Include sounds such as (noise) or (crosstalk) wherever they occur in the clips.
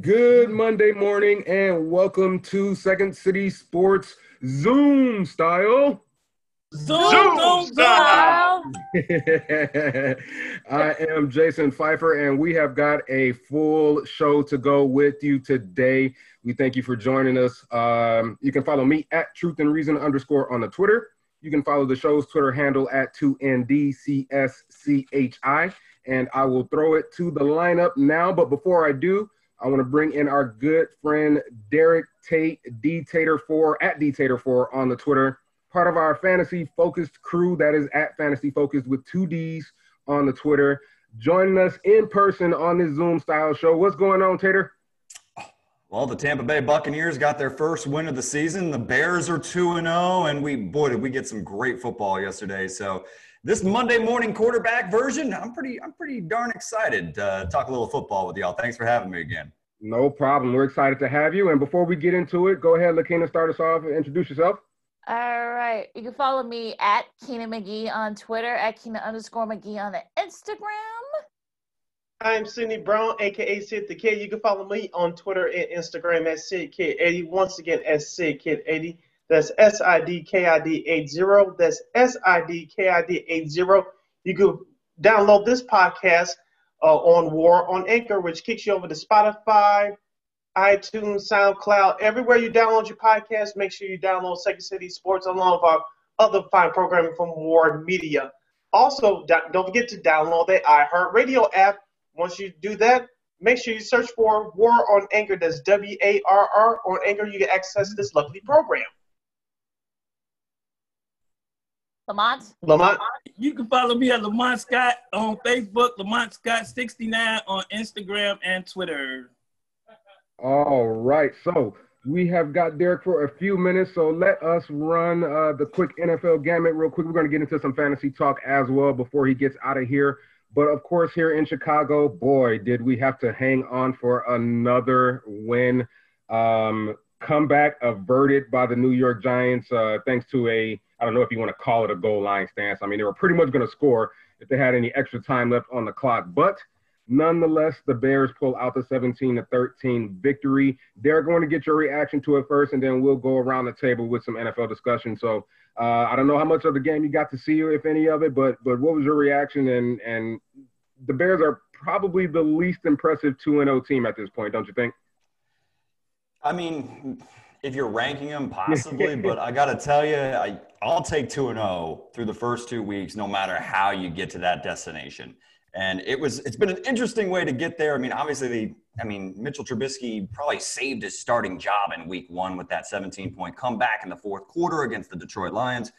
Good Monday morning and welcome to Second City Sports Zoom style. Zoom, Zoom style. (laughs) I am Jason Pfeiffer and we have got a full show to go with you today. We thank you for joining us. Um, you can follow me at Truth and Reason underscore on the Twitter. You can follow the show's Twitter handle at 2NDCSCHI. And I will throw it to the lineup now. But before I do, I want to bring in our good friend Derek Tate, Dtater4 at Dtater4 on the Twitter, part of our fantasy focused crew that is at fantasy focused with two D's on the Twitter, joining us in person on this Zoom style show. What's going on, Tater? Well, the Tampa Bay Buccaneers got their first win of the season. The Bears are 2 and 0 and we boy did we get some great football yesterday. So, this Monday morning quarterback version, I'm pretty I'm pretty darn excited to talk a little football with y'all. Thanks for having me again. No problem. We're excited to have you. And before we get into it, go ahead, Lakina, start us off and introduce yourself. All right. You can follow me at Keena McGee on Twitter, at Keena underscore McGee on the Instagram. I'm Sidney Brown, aka Sid the Kid. You can follow me on Twitter and Instagram at Sid Kid80. Once again, at SidKid80. That's S I D K I D 80. That's S I D K I D 80. You can download this podcast uh, on War on Anchor, which kicks you over to Spotify, iTunes, SoundCloud, everywhere you download your podcast. Make sure you download Second City Sports along with our other fine programming from War Media. Also, don't forget to download the iHeartRadio app. Once you do that, make sure you search for War on Anchor. That's W A R R on Anchor. You can access this lovely program. Lamont. Lamont. You can follow me at Lamont Scott on Facebook, Lamont Scott 69 on Instagram and Twitter. All right. So we have got Derek for a few minutes. So let us run uh, the quick NFL gamut real quick. We're going to get into some fantasy talk as well before he gets out of here. But of course, here in Chicago, boy, did we have to hang on for another win. Um, comeback averted by the New York Giants, uh, thanks to a I don't know if you want to call it a goal line stance. I mean, they were pretty much going to score if they had any extra time left on the clock. But nonetheless, the Bears pull out the 17 to 13 victory. They're going to get your reaction to it first, and then we'll go around the table with some NFL discussion. So uh, I don't know how much of the game you got to see, if any of it, but but what was your reaction? And and the Bears are probably the least impressive 2 0 team at this point, don't you think? I mean, if you're ranking them, (laughs) possibly, but I got to tell you, I, I'll take 2 and 0 through the first two weeks, no matter how you get to that destination. And it was, it's been an interesting way to get there. I mean, obviously, the, I mean, Mitchell Trubisky probably saved his starting job in week one with that 17 point comeback in the fourth quarter against the Detroit Lions.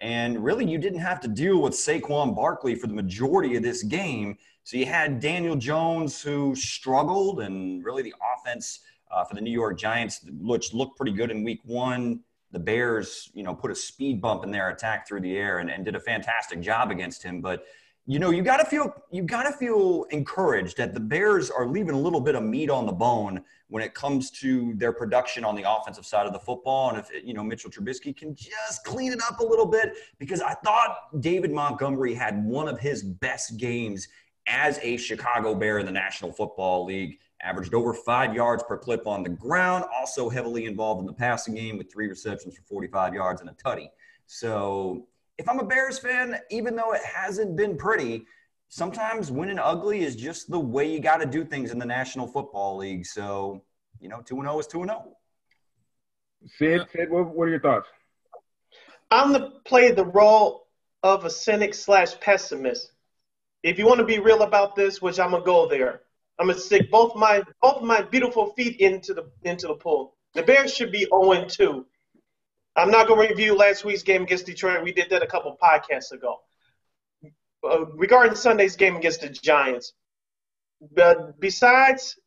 And really, you didn't have to deal with Saquon Barkley for the majority of this game. So you had Daniel Jones, who struggled, and really the offense uh, for the New York Giants, which looked pretty good in week one. The Bears, you know, put a speed bump in their attack through the air and, and did a fantastic job against him. But you know, you got to feel you got to feel encouraged that the Bears are leaving a little bit of meat on the bone when it comes to their production on the offensive side of the football. And if you know Mitchell Trubisky can just clean it up a little bit, because I thought David Montgomery had one of his best games as a Chicago Bear in the National Football League averaged over five yards per clip on the ground, also heavily involved in the passing game with three receptions for 45 yards and a tutty. So if I'm a Bears fan, even though it hasn't been pretty, sometimes winning ugly is just the way you got to do things in the National Football League. So, you know, 2 0 is 2 0. Sid, uh, Sid what, what are your thoughts? I'm going to play the role of a cynic slash pessimist. If you want to be real about this, which I'm gonna go there, I'm gonna stick both my both my beautiful feet into the into the pool. The Bears should be 0 2. I'm not gonna review last week's game against Detroit. We did that a couple podcasts ago. Uh, regarding Sunday's game against the Giants, but besides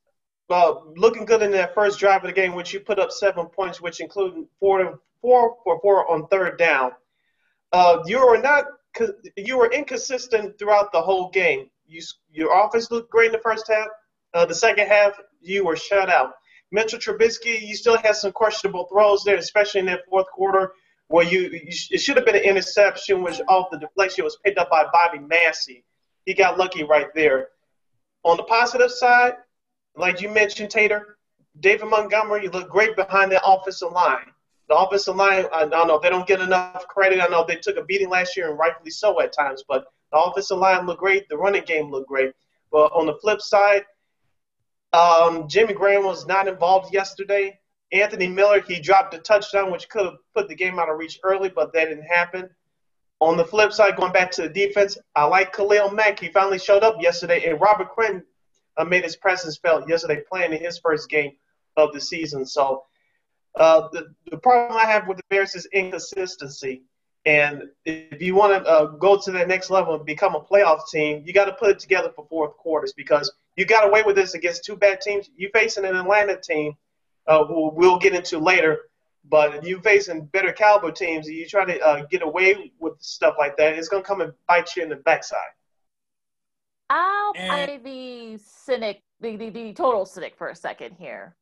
uh, looking good in that first drive of the game, which you put up seven points, which included four four for four on third down, uh, you are not you were inconsistent throughout the whole game. You, your offense looked great in the first half. Uh, the second half, you were shut out. Mitchell Trubisky, you still had some questionable throws there, especially in that fourth quarter where you, you it should have been an interception, which off the deflection was picked up by Bobby Massey. He got lucky right there. On the positive side, like you mentioned, Tater, David Montgomery looked great behind the offensive line. The offensive line, I don't know, they don't get enough credit. I know they took a beating last year, and rightfully so at times, but the offensive line looked great. The running game looked great. But on the flip side, um, Jimmy Graham was not involved yesterday. Anthony Miller, he dropped a touchdown, which could have put the game out of reach early, but that didn't happen. On the flip side, going back to the defense, I like Khalil Mack. He finally showed up yesterday, and Robert Quinn uh, made his presence felt yesterday playing in his first game of the season. So uh, the, the problem I have with the Bears is inconsistency. And if you want to uh, go to the next level and become a playoff team, you got to put it together for fourth quarters because you got away with this against two bad teams. You facing an Atlanta team, uh, who we'll get into later, but you facing better caliber teams, you try to uh, get away with stuff like that, it's going to come and bite you in the backside. I'll play the cynic, the, the, the total cynic for a second here.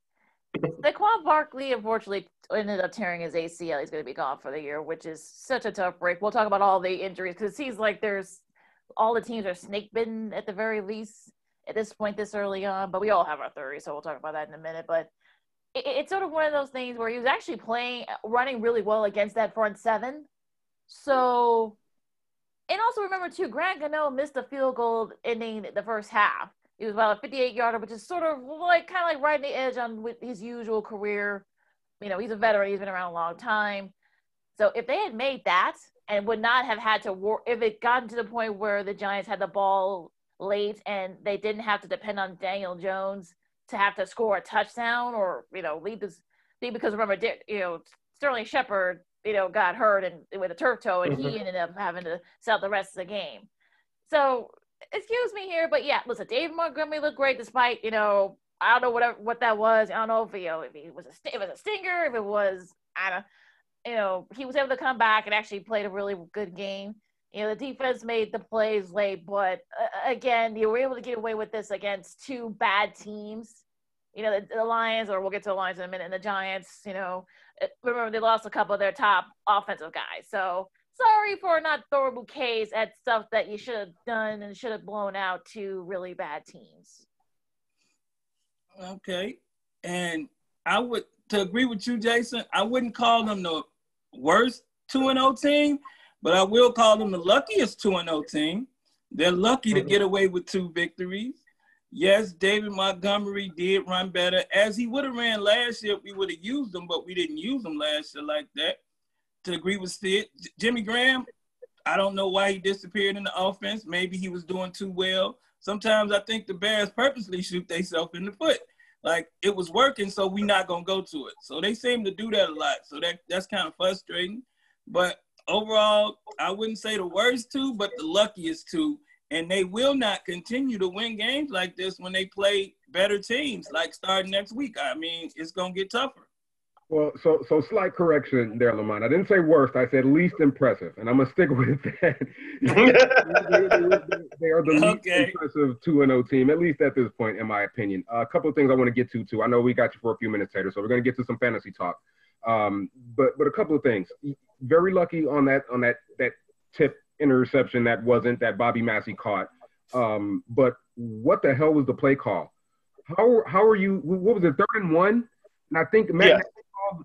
Saquon Barkley unfortunately ended up tearing his ACL. He's going to be gone for the year, which is such a tough break. We'll talk about all the injuries because it seems like there's all the teams are snake bitten at the very least at this point this early on. But we all have our theories, so we'll talk about that in a minute. But it, it's sort of one of those things where he was actually playing, running really well against that front seven. So, and also remember too, Graham Gano missed a field goal ending the first half. He was about a 58 yarder, which is sort of like kind of like right on the edge on with his usual career. You know, he's a veteran, he's been around a long time. So if they had made that and would not have had to war, if it gotten to the point where the Giants had the ball late and they didn't have to depend on Daniel Jones to have to score a touchdown or you know lead this because remember you know Sterling Shepard you know got hurt and with a turf toe and he mm-hmm. ended up having to sell the rest of the game. So excuse me here, but yeah, listen, David Montgomery looked great despite, you know, I don't know whatever what that was. I don't know if you know if it was a if it was a stinger, if it was I don't, you know, he was able to come back and actually played a really good game. You know, the defense made the plays late, but uh, again, you were able to get away with this against two bad teams. You know, the, the Lions, or we'll get to the Lions in a minute, and the Giants. You know, uh, remember they lost a couple of their top offensive guys, so sorry for not throwing bouquets at stuff that you should have done and should have blown out to really bad teams. Okay. And I would to agree with you, Jason, I wouldn't call them the worst 2 and 0 team, but I will call them the luckiest 2 and 0 team. They're lucky to mm-hmm. get away with two victories. Yes, David Montgomery did run better. As he would have ran last year, we would have used him, but we didn't use him last year like that to agree with Sid. Jimmy Graham, I don't know why he disappeared in the offense. Maybe he was doing too well. Sometimes I think the Bears purposely shoot themselves in the foot. Like it was working, so we're not gonna go to it. So they seem to do that a lot. So that that's kind of frustrating. But overall, I wouldn't say the worst two, but the luckiest two. And they will not continue to win games like this when they play better teams, like starting next week. I mean, it's gonna get tougher. Well, so so slight correction there, Lamont. I didn't say worst. I said least impressive, and I'm gonna stick (laughs) with that. (laughs) they, they, are the least okay. impressive two and O team, at least at this point, in my opinion. Uh, a couple of things I want to get to too. I know we got you for a few minutes later, so we're gonna get to some fantasy talk. Um, but but a couple of things. Very lucky on that on that that tip interception that wasn't that Bobby Massey caught. Um, but what the hell was the play call? How how are you? What was it? Third and one. And I think Matt, yeah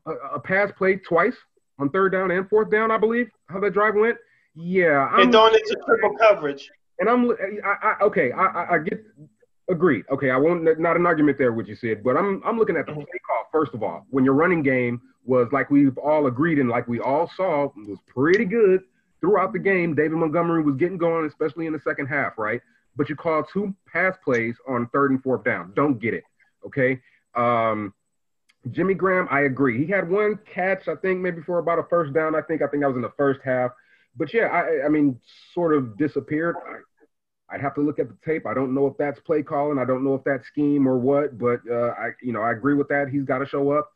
a, a, pass play twice on third down and fourth down, I believe, how that drive went. Yeah, I'm, and throwing into triple coverage. And I'm, I, I okay, I, I get agreed. Okay, I won't not an argument there, what you said, but I'm I'm looking at the mm-hmm. play call first of all. When your running game was like we've all agreed and like we all saw was pretty good throughout the game. David Montgomery was getting going, especially in the second half, right? But you call two pass plays on third and fourth down. Don't get it. Okay. Um, Jimmy Graham, I agree. He had one catch, I think, maybe for about a first down. I think I think I was in the first half. But yeah, I, I mean, sort of disappeared. I, would have to look at the tape. I don't know if that's play calling. I don't know if that's scheme or what. But uh, I, you know, I agree with that. He's got to show up.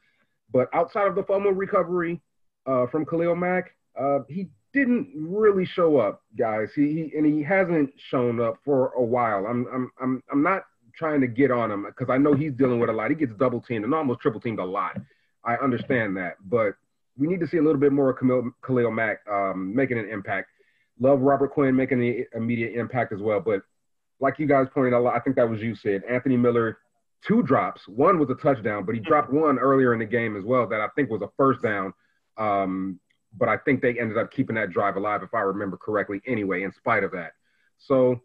But outside of the fumble recovery uh, from Khalil Mack, uh, he didn't really show up, guys. He, he and he hasn't shown up for a while. I'm I'm I'm I'm not trying to get on him because I know he's dealing with a lot. He gets double teamed and almost triple teamed a lot. I understand that, but we need to see a little bit more of Khalil, Khalil Mack um, making an impact. Love Robert Quinn making the immediate impact as well. But like you guys pointed out, I think that was you said. Anthony Miller two drops. One was a touchdown, but he dropped one earlier in the game as well that I think was a first down. Um, but I think they ended up keeping that drive alive, if I remember correctly, anyway, in spite of that. So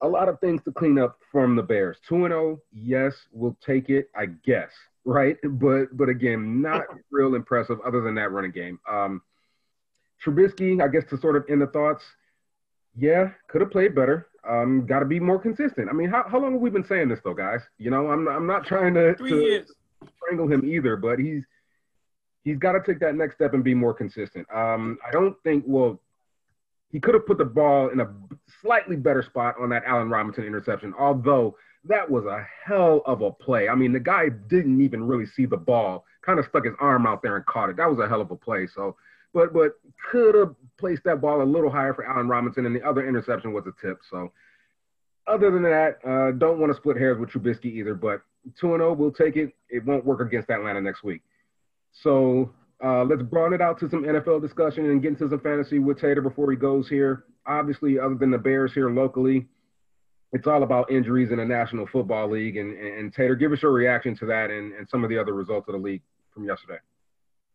a lot of things to clean up from the Bears. 2 0, yes, we'll take it, I guess, (laughs) right? But but again, not (laughs) real impressive other than that running game. Um, Trubisky, I guess to sort of end the thoughts, yeah, could have played better. Um, got to be more consistent. I mean, how, how long have we been saying this though, guys? You know, I'm I'm not trying to, to strangle him either, but he's he's got to take that next step and be more consistent. Um, I don't think well, he could have put the ball in a slightly better spot on that Allen Robinson interception, although that was a hell of a play. I mean, the guy didn't even really see the ball, kind of stuck his arm out there and caught it. That was a hell of a play. So, but but could have placed that ball a little higher for Allen Robinson, and the other interception was a tip. So, other than that, uh, don't want to split hairs with Trubisky either. But two and zero, we'll take it. It won't work against Atlanta next week. So uh, let's broaden it out to some NFL discussion and get into some fantasy with Tater before he goes here. Obviously, other than the Bears here locally, it's all about injuries in the National Football League. And, and Tater, give us your reaction to that and, and some of the other results of the league from yesterday.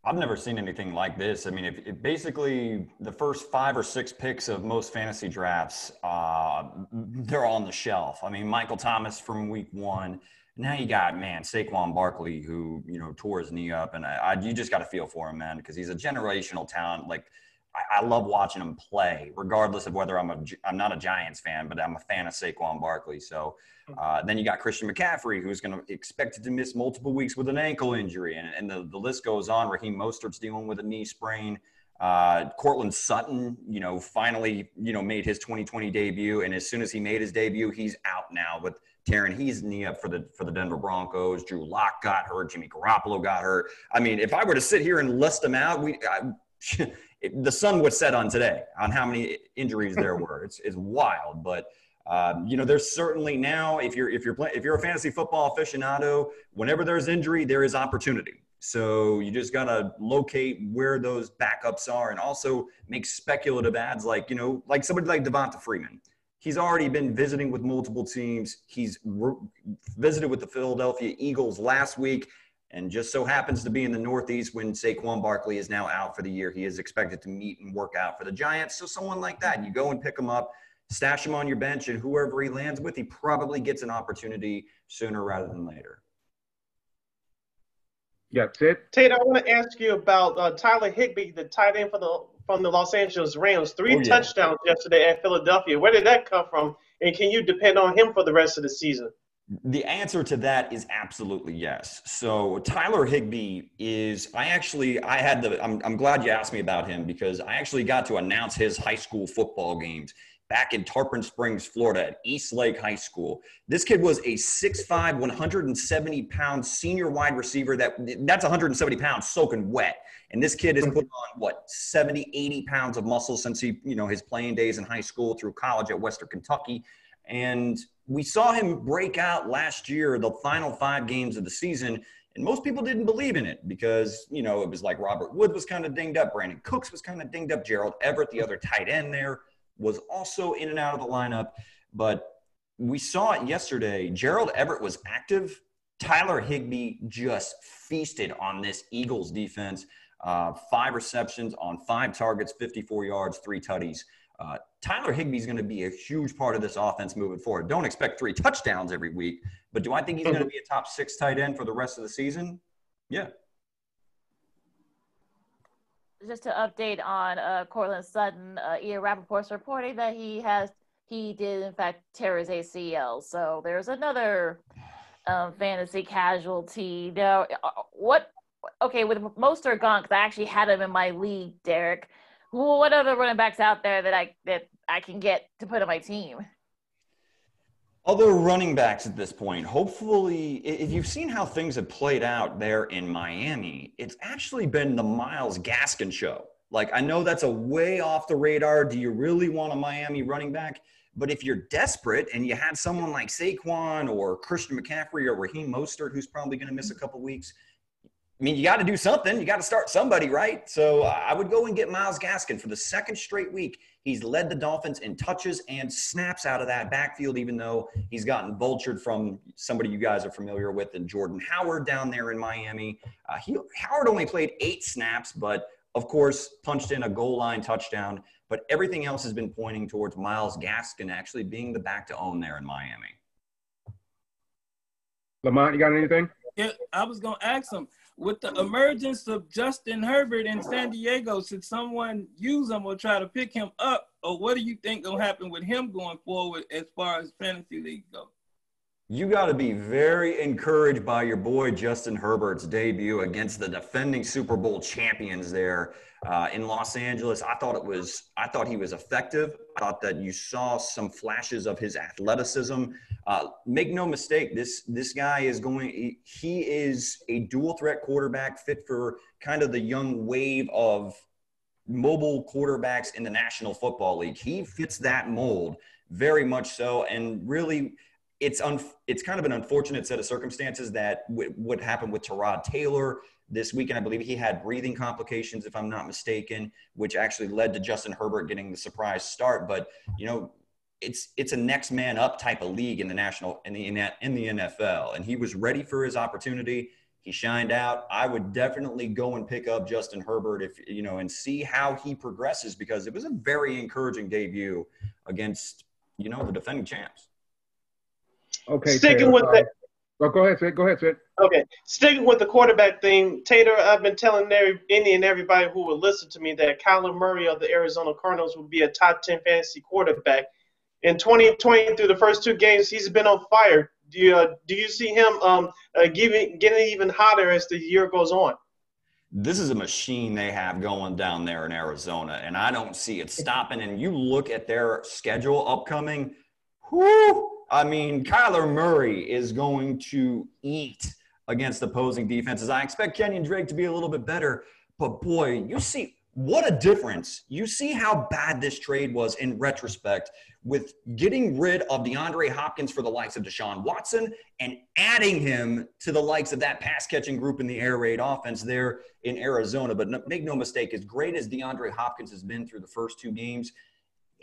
I've never seen anything like this. I mean, if, if basically the first five or six picks of most fantasy drafts, uh, they're on the shelf. I mean, Michael Thomas from week one. Now you got man Saquon Barkley, who you know tore his knee up, and I, I you just got to feel for him, man, because he's a generational talent. Like I, I, love watching him play, regardless of whether I'm a I'm not a Giants fan, but I'm a fan of Saquon Barkley. So uh, then you got Christian McCaffrey, who's going to expected to miss multiple weeks with an ankle injury, and, and the, the list goes on. Raheem Mostert's dealing with a knee sprain. Uh, Courtland Sutton, you know, finally, you know, made his 2020 debut, and as soon as he made his debut, he's out now with tearing his knee up for the for the Denver Broncos. Drew Lock got hurt. Jimmy Garoppolo got hurt. I mean, if I were to sit here and list them out, we I, (laughs) the sun would set on today on how many injuries there were. It's it's wild, but. Um, you know, there's certainly now if you're if you're play, if you're a fantasy football aficionado, whenever there's injury, there is opportunity. So you just gotta locate where those backups are, and also make speculative ads like you know, like somebody like Devonta Freeman he's already been visiting with multiple teams. He's re- visited with the Philadelphia Eagles last week, and just so happens to be in the Northeast when Saquon Barkley is now out for the year. He is expected to meet and work out for the Giants. So someone like that, you go and pick him up, stash him on your bench, and whoever he lands with, he probably gets an opportunity sooner rather than later. Yeah, Ted. Tate, I want to ask you about uh, Tyler Higbee, the tight end for the from the Los Angeles Rams. Three Oh, yeah. touchdowns yesterday at Philadelphia. Where did that come from? And can you depend on him for the rest of the season? The answer to that is absolutely yes. So Tyler Higbee is I actually I had the I'm I'm glad you asked me about him because I actually got to announce his high school football games back in Tarpon Springs, Florida at East Lake High School. This kid was a 6'5, 170 pound senior wide receiver that that's 170 pounds soaking wet. And this kid has put on what 70, 80 pounds of muscle since he, you know, his playing days in high school through college at Western Kentucky. And we saw him break out last year, the final five games of the season. And most people didn't believe in it because, you know, it was like Robert Wood was kind of dinged up, Brandin Cooks was kind of dinged up, Gerald Everett, the other tight end there, was also in and out of the lineup. But we saw it yesterday. Gerald Everett was active. Tyler Higbee just feasted on this Eagles defense. Uh, five receptions on five targets, 54 yards, three tutties. Uh, Tyler is going to be a huge part of this offense moving forward. Don't expect three touchdowns every week, but do I think he's going (laughs) to be a top six tight end for the rest of the season? Yeah. Just to update on uh, Courtland Sutton, uh, Ian Rapoport's reporting that he has he did in fact tear his ACL. So there's another um, fantasy casualty. Now, uh, what? Okay, with Mostert gone because I actually had him in my league, Derek. What other running backs out there that I that I can get to put on my team? Other running backs at this point, hopefully, if you've seen how things have played out there in Miami, it's actually been the Myles Gaskin show. Like, I know that's a way off the radar. Do you really want a Miami running back? But if you're desperate and you had someone like Saquon or Christian McCaffrey or Raheem Mostert, who's probably going to miss a couple weeks, I mean, you got to do something. You got to start somebody, right? So I would go and get Myles Gaskin for the second straight week. He's led the Dolphins in touches and snaps out of that backfield, even though he's gotten vultured from somebody you guys are familiar with, and Jordan Howard down there in Miami. Uh, he, Howard only played eight snaps, but of course, punched in a goal line touchdown. But everything else has been pointing towards Myles Gaskin actually being the back to own there in Miami. Lamont, you got anything? Yeah, I was gonna ask him with the emergence of Justin Herbert in San Diego, should someone use him or try to pick him up, or what do you think gonna happen with him going forward as far as fantasy league go? You got to be very encouraged by your boy Justin Herbert's debut against the defending Super Bowl champions there uh, in Los Angeles. I thought it was, I thought he was effective. I thought that you saw some flashes of his athleticism. Uh, make no mistake, this this guy is going. He, is a dual threat quarterback, fit for kind of the young wave of mobile quarterbacks in the National Football League. He fits that mold very much so, and really. It's un, it's kind of an unfortunate set of circumstances that w- what happened with Tyrod Taylor this weekend. I believe he had breathing complications, if I'm not mistaken, which actually led to Justin Herbert getting the surprise start. But you know, it's it's a next man up type of league in the national in the in the NFL, and he was ready for his opportunity. He shined out. I would definitely go and pick up Justin Herbert if you know and see how he progresses because it was a very encouraging debut against you know the defending champs. Okay, Sticking Taylor, with uh, that. Oh, go ahead, Sid. Go ahead, Sid. Okay, sticking with the quarterback thing, Tater, I've been telling every, any and everybody who will listen to me that Kyler Murray of the Arizona Cardinals will be a top 10 fantasy quarterback. In 2020, through the first two games, he's been on fire. Do you, uh, do you see him um, uh, giving, getting even hotter as the year goes on? this is a machine they have going down there in Arizona, and I don't see it stopping. And you look at their schedule upcoming, whoo, I mean, Kyler Murray is going to eat against opposing defenses. I expect Kenyan Drake to be a little bit better, but boy, you see what a difference. You see how bad this trade was in retrospect with getting rid of DeAndre Hopkins for the likes of Deshaun Watson and adding him to the likes of that pass catching group in the air raid offense there in Arizona. But no, make no mistake, as great as DeAndre Hopkins has been through the first two games,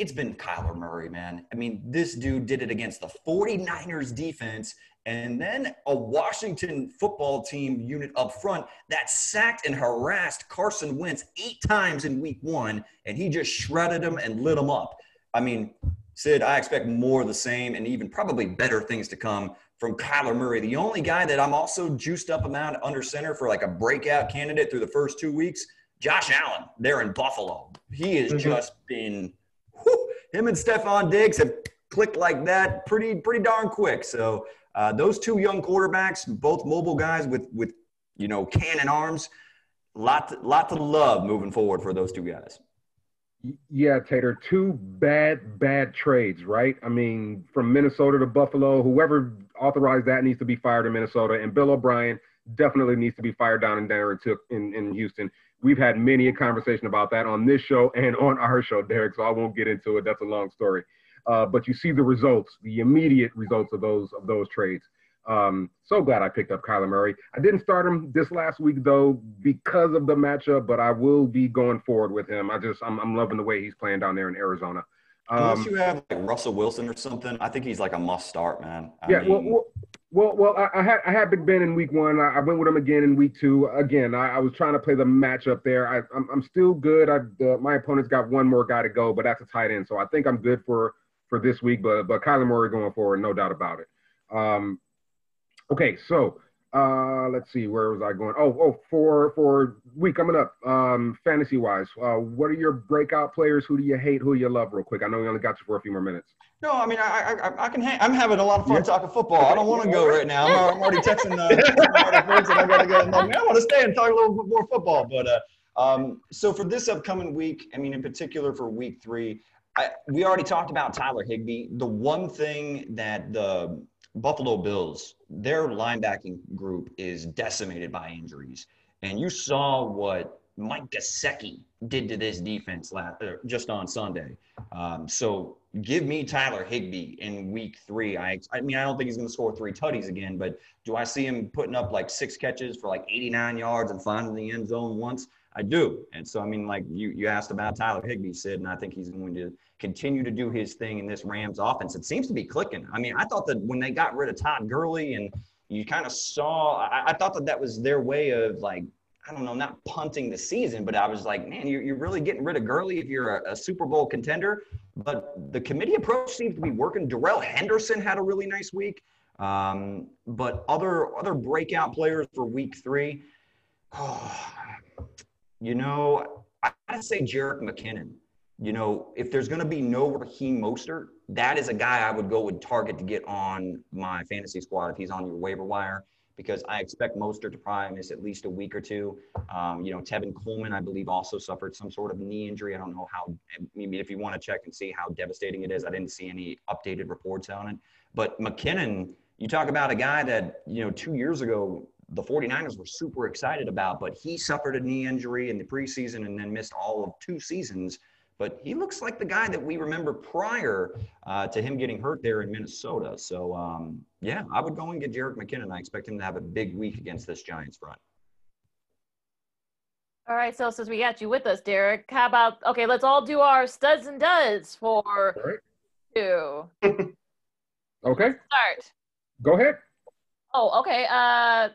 it's been Kyler Murray, man. I mean, this dude did it against the 49ers defense and then a Washington football team unit up front that sacked and harassed Carson Wentz eight times in week one, and he just shredded him and lit him up. I mean, Sid, I expect more of the same and even probably better things to come from Kyler Murray. The only guy that I'm also juiced up about under center for like a breakout candidate through the first two weeks, Josh Allen, there in Buffalo. He has mm-hmm. just been him and Stefon Diggs have clicked like that pretty pretty darn quick. So uh, those two young quarterbacks, both mobile guys with with you know cannon arms, lot lot to love moving forward for those two guys. Yeah, Tater, two bad, bad trades, right? I mean, from Minnesota to Buffalo, whoever authorized that needs to be fired in Minnesota, and Bill O'Brien definitely needs to be fired down in Denver in, in Houston. We've had many a conversation about that on this show and on our show, Derek, so I won't get into it. That's a long story. Uh, but you see the results, the immediate results of those of those trades. Um, so glad I picked up Kyler Murray. I didn't start him this last week though because of the matchup, but I will be going forward with him. I just I'm, I'm loving the way he's playing down there in Arizona. Um, Unless you have like Russell Wilson or something, I think he's like a must start, man. I yeah, mean, well, well, well, well, I, I, had I had Big Ben in week one. I, I, went with him again in week two. Again, I, I was trying to play the matchup there. I, am I'm, I'm still good. I, uh, my opponent's got one more guy to go, but that's a tight end, so I think I'm good for for this week. But but Kyler Murray going forward, no doubt about it. Um, Okay, so uh, let's see, where was I going? Oh, oh, for for week coming up, um, fantasy wise, uh, what are your breakout players? Who do you hate? Who do you love? Real quick, I know we only got you for a few more minutes. No, I mean, I I, I can. Hang, I'm having a lot of fun yeah. talking football. I don't want to go right now. I'm, I'm already texting uh, (laughs) friends, and I gotta go. I want to stay and talk a little bit more football. But uh, um, so for this upcoming week, I mean, in particular for week three, I, we already talked about Tyler Higbee. The one thing that the Buffalo Bills, their linebacking group is decimated by injuries. And you saw what Mike Gesicki did to this defense last, uh, just on Sunday. Um, so give me Tyler Higbee in week three. I, I mean, I don't think he's going to score three tutties again, but do I see him putting up like six catches for like 89 yards and finding the end zone once? I do. And so, I mean, like you, you asked about Tyler Higbee, Sid, and I think he's going to continue to do his thing in this Rams offense. It seems to be clicking. I mean, I thought that when they got rid of Todd Gurley and you kind of saw, I, I thought that that was their way of like, I don't know, not punting the season, but I was like, man, you're, you're really getting rid of Gurley if you're a, a Super Bowl contender. But the committee approach seems to be working. Darrell Henderson had a really nice week. Um, but other other breakout players for week three, (sighs) oh, you know, I gotta say Jerick McKinnon. You know, if there's gonna be no Raheem Mostert, that is a guy I would go with target to get on my fantasy squad if he's on your waiver wire because I expect Mostert to probably miss at least a week or two. Um, you know, Tevin Coleman, I believe, also suffered some sort of knee injury. I don't know how. I mean, if you want to check and see how devastating it is, I didn't see any updated reports on it. But McKinnon, you talk about a guy that you know two years ago the 49ers were super excited about, but he suffered a knee injury in the preseason and then missed all of two seasons. But he looks like the guy that we remember prior uh, to him getting hurt there in Minnesota. So, um, yeah, I would go and get Jerick McKinnon. I expect him to have a big week against this Giants front. All right, so since we got you with us, Derek, how about okay? Let's all do our studs and duds for right. two. (laughs) okay. Start. Go ahead. Oh, okay. Uh,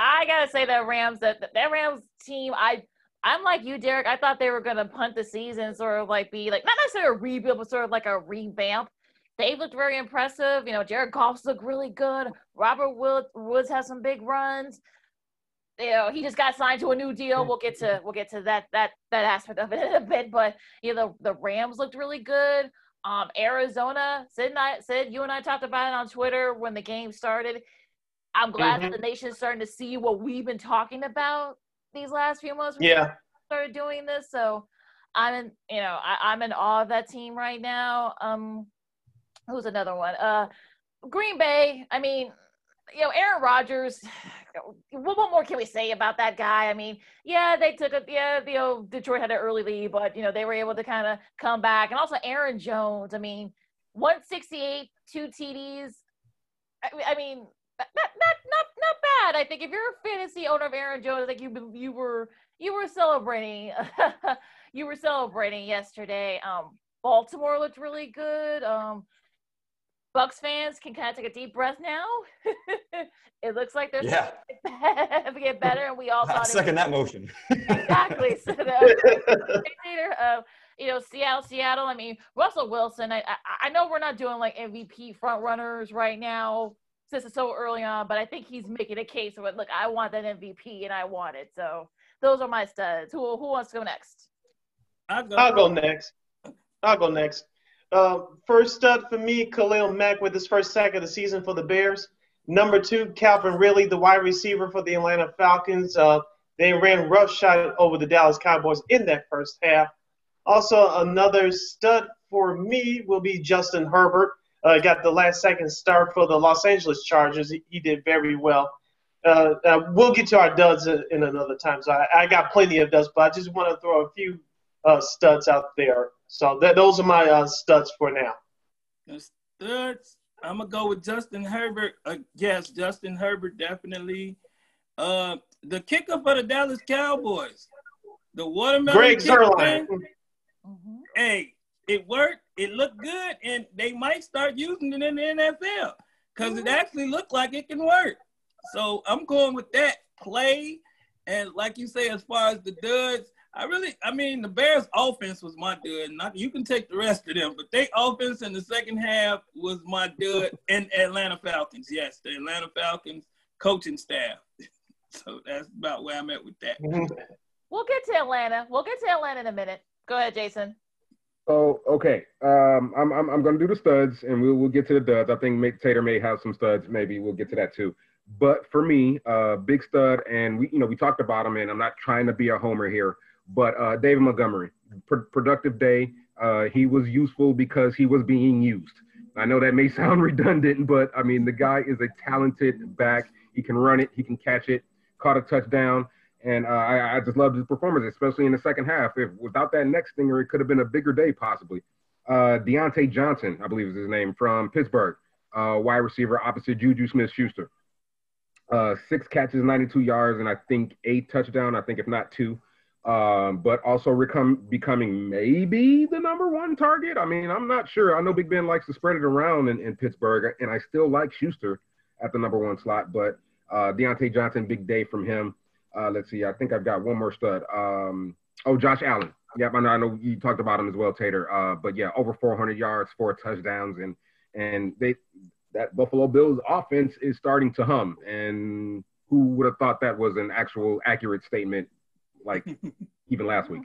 I gotta say that Rams that that Rams team, I I'm like you, Derek. I thought they were gonna punt the season, sort of like be like not necessarily a rebuild, but sort of like a revamp. They looked very impressive. You know, Jared Goff's looked really good. Robert Woods has some big runs. You know, he just got signed to a new deal. We'll get to (laughs) we'll get to that that that aspect of it (laughs) in a bit. But you know, the, the Rams looked really good. Um, Arizona, Sid and I, Sid, you and I talked about it on Twitter when the game started. I'm glad mm-hmm. that the nation's starting to see what we've been talking about these last few months. Yeah. Started doing this, so I'm in. You know, I, am in awe of that team right now. Um, who's another one? Uh, Green Bay. I mean, you know, Aaron Rodgers. (sighs) What, what more can we say about that guy? I mean, yeah, they took a yeah, you know, Detroit had an early lead, but you know, they were able to kind of come back. And also Aaron Jones. I mean, 168, two TDs. I, I mean, not not not not bad. I think if you're a fantasy owner of Aaron Jones, like you you were you were celebrating (laughs) you were celebrating yesterday. Um, Baltimore looked really good. Um, Bucs fans can kind of take a deep breath now. (laughs) it looks like they're yeah. to (laughs) get better, and we all thought. second that motion. exactly. So the, uh, you know, Seattle, Seattle. I mean, Russell Wilson. I, I I know we're not doing like MVP front runners right now since it's so early on, but I think he's making a case of it. Look, I want that MVP and I want it. So those are my studs. Who who wants to go next? I'll go, I'll go next. I'll go next. Uh, first stud for me, Khalil Mack with his first sack of the season for the Bears. Number two, Calvin Ridley, the wide receiver for the Atlanta Falcons. Uh, they ran roughshod over the Dallas Cowboys in that first half. Also, another stud for me will be Justin Herbert uh, got the last second start for the Los Angeles Chargers. He, he did very well. Uh, uh, we'll get to our duds in, in another time. So I, I, got plenty of duds, but I just want to throw a few uh, studs out there. So that, those are my uh, studs for now. The studs. I'm gonna go with Justin Herbert. Uh, yes, Justin Herbert definitely. the kicker for the Dallas Cowboys, the watermelon. Greg Zuerlein. Mm-hmm. Hey, it worked it looked good, and they might start using it in the NFL because it mm-hmm. actually looked like it can work. So I'm going with that play. And like you say, as far as the duds, I really, I mean, the Bears' offense was my dud. Not you can take the rest of them, but they offense in the second half was my dud. (laughs) and Atlanta Falcons, yes, the Atlanta Falcons coaching staff. (laughs) so that's about where I'm at with that. Mm-hmm. We'll get to Atlanta. We'll get to Atlanta in a minute. Go ahead, Jason. So okay, um, I'm I'm I'm gonna do the studs, and we'll we'll get to the duds. I think Tater may have some studs. Maybe we'll get to that too. But for me, uh, big stud, and we you know we talked about him, and I'm not trying to be a homer here, but uh, David Montgomery, Pro- productive day. Uh, he was useful because he was being used. I know that may (laughs) sound redundant, but I mean the guy is a talented back. He can run it, he can catch it. Caught a touchdown. And uh, I, I, just loved his performance, especially in the second half. If without that next stinger, it could have been a bigger day possibly. Uh, Diontae Johnson, I believe is his name, from Pittsburgh, uh, wide receiver opposite Juju Smith-Schuster. Uh, six catches, 92 yards, and I think eight touchdown. I think if not two. Um, but also becoming maybe the number one target. I mean, I'm not sure. I know Big Ben likes to spread it around in, in Pittsburgh, and I still like Schuster at the number one slot. But uh, Diontae Johnson, big day from him. Uh, let's see. I think I've got one more stud. Um, oh, Josh Allen. Yep, I know, I know you talked about him as well, Tater. Uh, but yeah, over 400 yards, four touchdowns, and and they that Buffalo Bills offense is starting to hum. And who would have thought that was an actual accurate statement, like (laughs) even last week?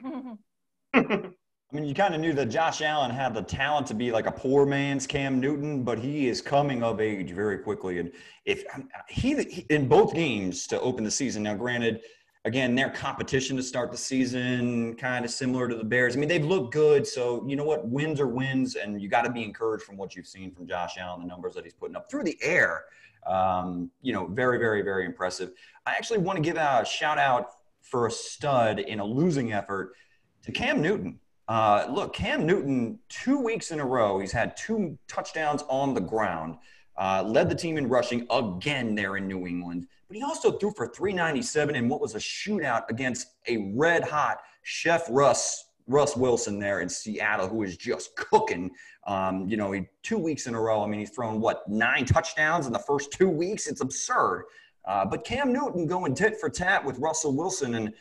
(laughs) I mean, you kind of knew that Josh Allen had the talent to be like a poor man's Cam Newton, but he is coming of age very quickly. And if he, in both games to open the season, now granted, again, their competition to start the season kind of similar to the Bears. I mean, they've looked good, so you know what? Wins are wins, and you got to be encouraged from what you've seen from Josh Allen, the numbers that he's putting up through the air. Um, you know, very, very, very impressive. I actually want to give a shout out for a stud in a losing effort to Cam Newton. Uh, look, Cam Newton, two weeks in a row, he's had two touchdowns on the ground, uh, led the team in rushing again there in New England. But he also threw for 397 in what was a shootout against a red hot Chef Russ Russ Wilson there in Seattle, who is just cooking. Um, you know, he, two weeks in a row. I mean, he's thrown what nine touchdowns in the first two weeks. It's absurd. Uh, but Cam Newton going tit for tat with Russell Wilson and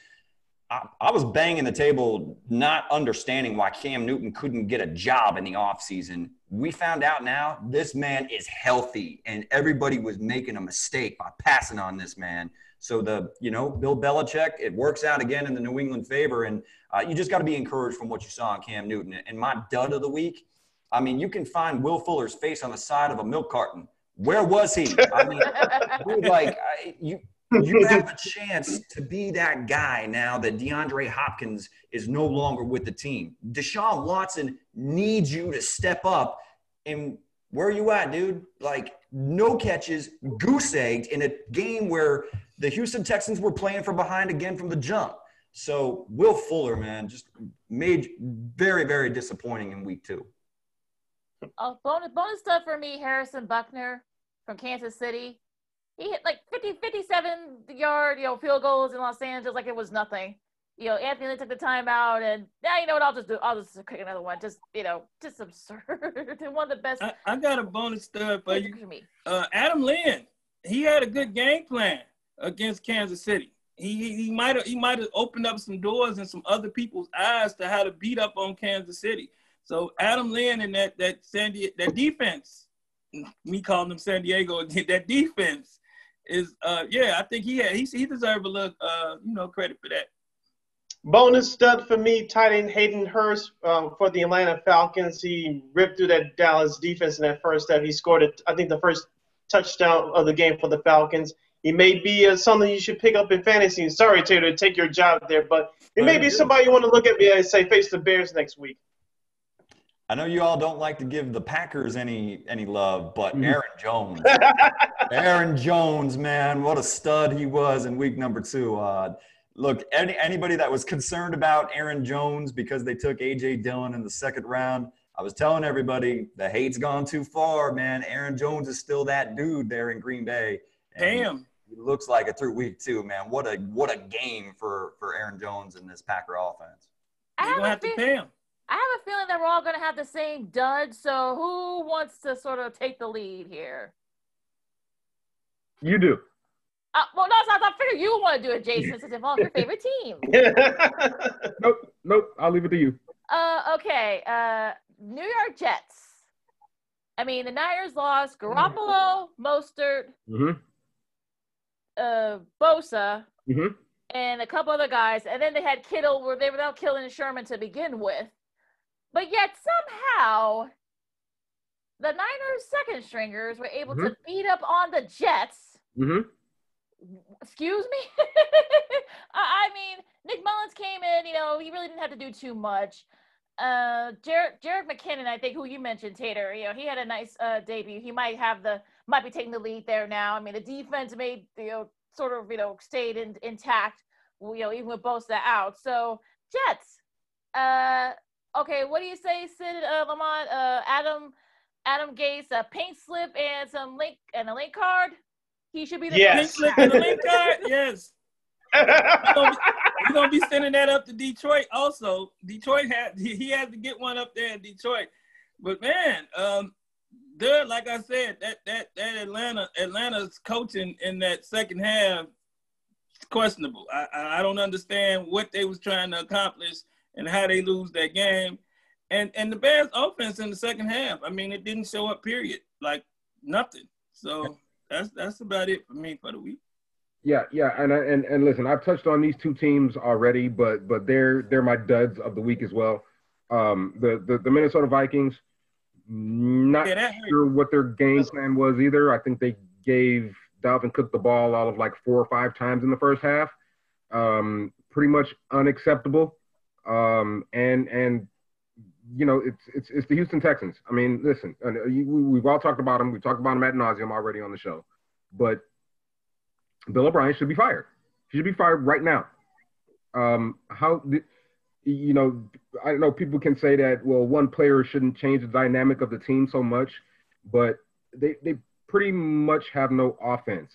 I, I, was banging the table, not understanding why Cam Newton couldn't get a job in the offseason. We found out now this man is healthy, and everybody was making a mistake by passing on this man. So the, you know, Bill Belichick, it works out again in the New England favor, and uh, you just got to be encouraged from what you saw in Cam Newton. And my dud of the week, I mean, you can find Will Fuller's face on the side of a milk carton. Where was he? I mean, (laughs) dude, like I, you you have a (laughs) chance to be that guy now that DeAndre Hopkins is no longer with the team. Deshaun Watson needs you to step up. And where are you at, dude? Like, no catches, goose egged in a game where the Houston Texans were playing from behind again from the jump. So, Will Fuller, man, just made very, very disappointing in week two. Oh, bonus, bonus stuff for me, Harrison Butker from Kansas City he hit like 50, 57 yard, you know, field goals in Los Angeles like it was nothing. You know, Anthony Lynn took the timeout and yeah, you know what, I'll just do I'll just kick another one. Just, you know, just absurd. (laughs) one of the best I, I got a bonus stud for you. Uh, Adam Lynn, he had a good game plan against Kansas City. He he might have he might have opened up some doors and some other people's eyes to how to beat up on Kansas City. So Adam Lynn and that that San Diego, that defense, me calling them San Diego, (laughs) that defense is uh yeah, I think he had he he deserved a little uh you know credit for that. Bonus stud for me, tight end Hayden Hurst uh, for the Atlanta Falcons. He ripped through that Dallas defense in that first step. He scored, it, I think, the first touchdown of the game for the Falcons. He may be uh, something you should pick up in fantasy. Sorry, Taylor, to take your job there, but it may be somebody you want to look at me and say face the Bears next week. I know you all don't like to give the Packers any any love, but mm-hmm. Aaron Jones, (laughs) Aaron Jones, man, what a stud he was in week number two. Uh, look, any, anybody that was concerned about Aaron Jones because they took AJ Dillon in the second round, I was telling everybody the hate's gone too far, man. Aaron Jones is still that dude there in Green Bay. Damn. He looks like it through week two, man. What a what a game for for Aaron Jones and this Packer offense. You're gonna have to pay him. I have a feeling that we're all going to have the same dud. So who wants to sort of take the lead here? You do. Uh, well, no, I figure you want to do it, Jason, since involves your (laughs) favorite team. (laughs) nope, nope. I'll leave it to you. Uh, okay. Uh, New York Jets. I mean, the Niners lost Garoppolo, Mostert, mm-hmm. uh, Bosa, mm-hmm. and a couple other guys, and then they had Kittle, where they were without killing Sherman to begin with. But yet somehow the Niners second stringers were able mm-hmm. to beat up on the Jets. Mm-hmm. Excuse me? (laughs) I mean, Nick Mullens came in, you know, he really didn't have to do too much. Uh, Jerick, Jerick McKinnon, I think, who you mentioned, Tater, you know, he had a nice uh, debut. He might have the, might be taking the lead there now. I mean, the defense made, you know, sort of, you know, stayed in, intact, you know, even with both Bosa out. So, Jets, uh, okay, what do you say, Sid uh, Lamont? Uh, Adam Adam Gase a paint slip and some link and a link card. He should be the Yes. Pink slip and a link card? Yes. We're gonna, we're gonna be sending that up to Detroit also. Detroit had he, he had to get one up there in Detroit. But man, um, there, like I said, that that that Atlanta Atlanta's coaching in that second half questionable. I, I I don't understand what they was trying to accomplish and how they lose that game. And and the Bears offense in the second half, I mean, it didn't show up. Period, like nothing. So that's that's about it for me for the week. Yeah, yeah, and and and listen, I've touched on these two teams already, but but they're they're my duds of the week as well. Um, the the, the Minnesota Vikings, not Yeah, sure what their game plan was either. I think they gave Dalvin Cook the ball all of like four or five times in the first half. Um, pretty much unacceptable. Um, and and you know it's it's it's the Houston Texans. I mean, listen, uh, we've all talked about them. We've talked about them at nauseum already on the show, but Bill O'Brien should be fired. He should be fired right now. Um, how you know, I know people can say that well, one player shouldn't change the dynamic of the team so much, but they they pretty much have no offense,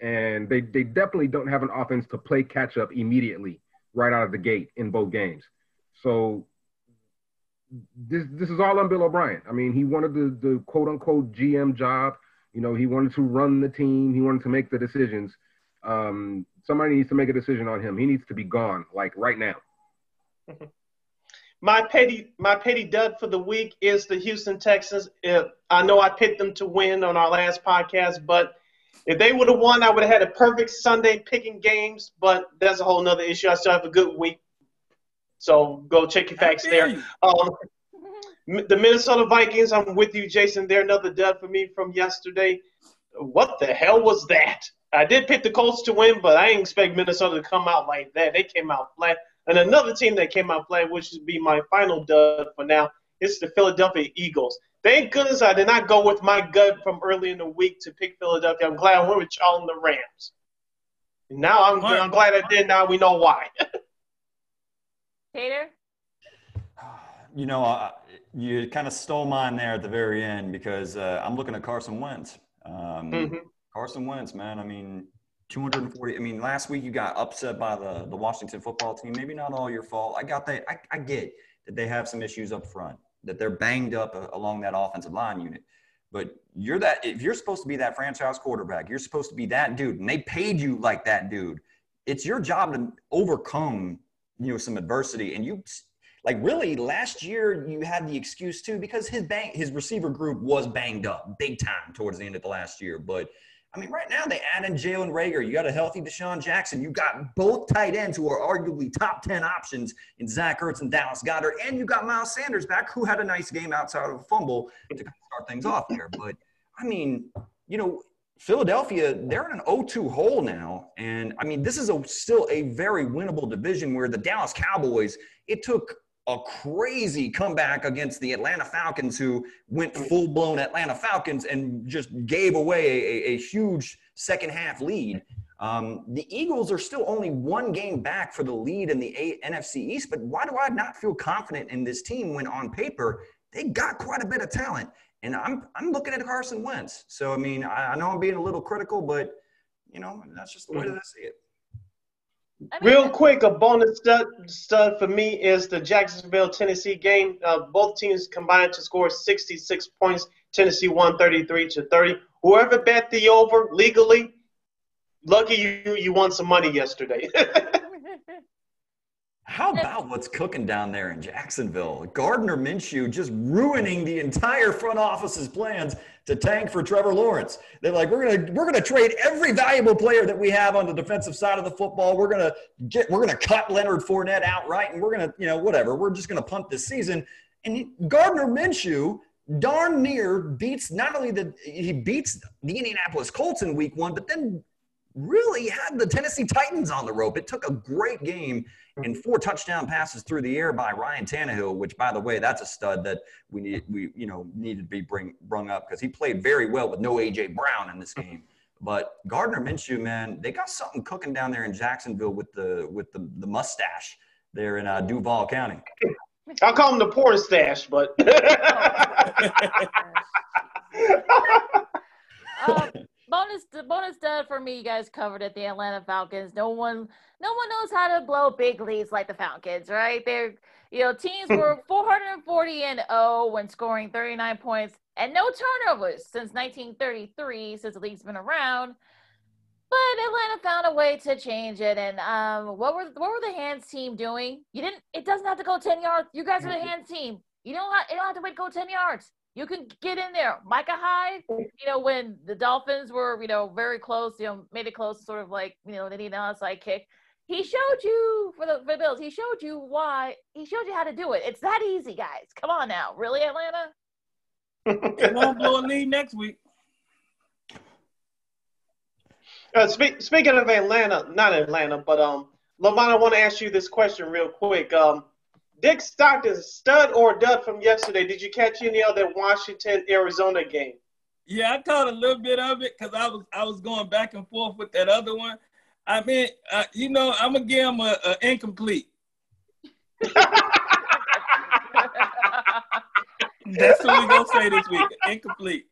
and they they definitely don't have an offense to play catch up immediately right out of the gate in both games. So this this is all on Bill O'Brien. I mean, he wanted the the quote unquote GM job. You know, he wanted to run the team. He wanted to make the decisions. Um, somebody needs to make a decision on him. He needs to be gone, like right now. My petty my petty dud for the week is the Houston Texans. I know I picked them to win on our last podcast, but if they would have won, I would have had a perfect Sunday picking games. But that's a whole nother issue. I still have a good week, so go check your facts there. Um, (laughs) the Minnesota Vikings. I'm with you, Jason. They're another dud for me from yesterday. What the hell was that? I did pick the Colts to win, but I didn't expect Minnesota to come out like that. They came out flat. And another team that came out flat, which would be my final dud for now, is the Philadelphia Eagles. Thank goodness I did not go with my gut from early in the week to pick Philadelphia. I'm glad I went with y'all and the Rams. And now I'm, Mark. I'm glad I did. Now we know why. (laughs) Tater? (sighs) You know, uh, you kind of stole mine there at the very end because uh, I'm looking at Carson Wentz. Um, Mhm. Carson Wentz, man. I mean, 240. I mean, last week you got upset by the the Washington football team. Maybe not all your fault. I got that. I, I get that they have some issues up front, that they're banged up uh, along that offensive line unit. But you're that. If you're supposed to be that franchise quarterback, you're supposed to be that dude, and they paid you like that dude. It's your job to overcome, you know, some adversity, and you like really last year you had the excuse too because his bang his receiver group was banged up big time towards the end of the last year. But I mean, right now they add in Jalen Reagor. You got a healthy DeSean Jackson. You got both tight ends who are arguably top 10 options in Zach Ertz and Dallas Goedert. And you got Miles Sanders back, who had a nice game outside of a fumble to start things off there. But I mean, you know, Philadelphia, they're in an 0-2 hole now. And I mean, this is a, still a very winnable division where the Dallas Cowboys, it took a crazy comeback against the Atlanta Falcons, who went full blown Atlanta Falcons and just gave away a, a huge second half lead. Um, the Eagles are still only one game back for the lead in the A- NFC East, but why do I not feel confident in this team when on paper they got quite a bit of talent? And I'm I'm looking at Carson Wentz. So I mean, I, I know I'm being a little critical, but you know that's just the way that I see it. I mean, Real quick, a bonus stud, stud for me is the Jacksonville Tennessee game. Uh, both teams combined to score 66 points. Tennessee won 33 to 30. Whoever bet the over legally, lucky you, you won some money yesterday. (laughs) How about what's cooking down there in Jacksonville? Gardner Minshew just ruining the entire front office's plans to tank for Trevor Lawrence. They're like, we're gonna we're gonna trade every valuable player that we have on the defensive side of the football. We're gonna get we're gonna cut Leonard Fournette outright, and we're gonna you know whatever. We're just gonna punt this season. And Gardner Minshew darn near beats not only the he beats the Indianapolis Colts in Week One, but then really had the Tennessee Titans on the rope. It took a great game and four touchdown passes through the air by Ryan Tannehill, which, by the way, that's a stud that we need we you know needed to be bring brung up because he played very well with no AJ Brown in this game. But Gardner Minshew, man, they got something cooking down there in Jacksonville with the with the, the mustache there in uh, Duval County. I'll call him the porn stash, but. (laughs) (laughs) uh, (laughs) bonus bonus dud for me. You guys covered it. The Atlanta Falcons. No one no one knows how to blow big leads like the Falcons, right? They're you know teams were (laughs) 440 and 0 when scoring 39 points and no turnovers since 1933, since the league's been around. But Atlanta found a way to change it. And um, what were what were the hands team doing? You didn't. It doesn't have to go 10 yards. You guys are the hands team. You don't have, you don't have to wait go 10 yards. You can get in there. Micah Hyde, you know, when the Dolphins were, you know, very close, you know, made it close, sort of like, you know, they need an outside kick. He showed you for the, for the Bills. He showed you why. He showed you how to do it. It's that easy, guys. Come on now, really, Atlanta? it won't blow a lead next week. Uh, speak, speaking of Atlanta, not Atlanta, but um, Lamont, I want to ask you this question real quick. Um, Dick Stockton, stud or dud from yesterday? Did you catch any of that Washington Arizona game? Yeah, I caught a little bit of it because I was I was going back and forth with that other one. I mean, uh, you know, I'm gonna give him a, a incomplete. (laughs) That's what we're gonna say this week. Incomplete.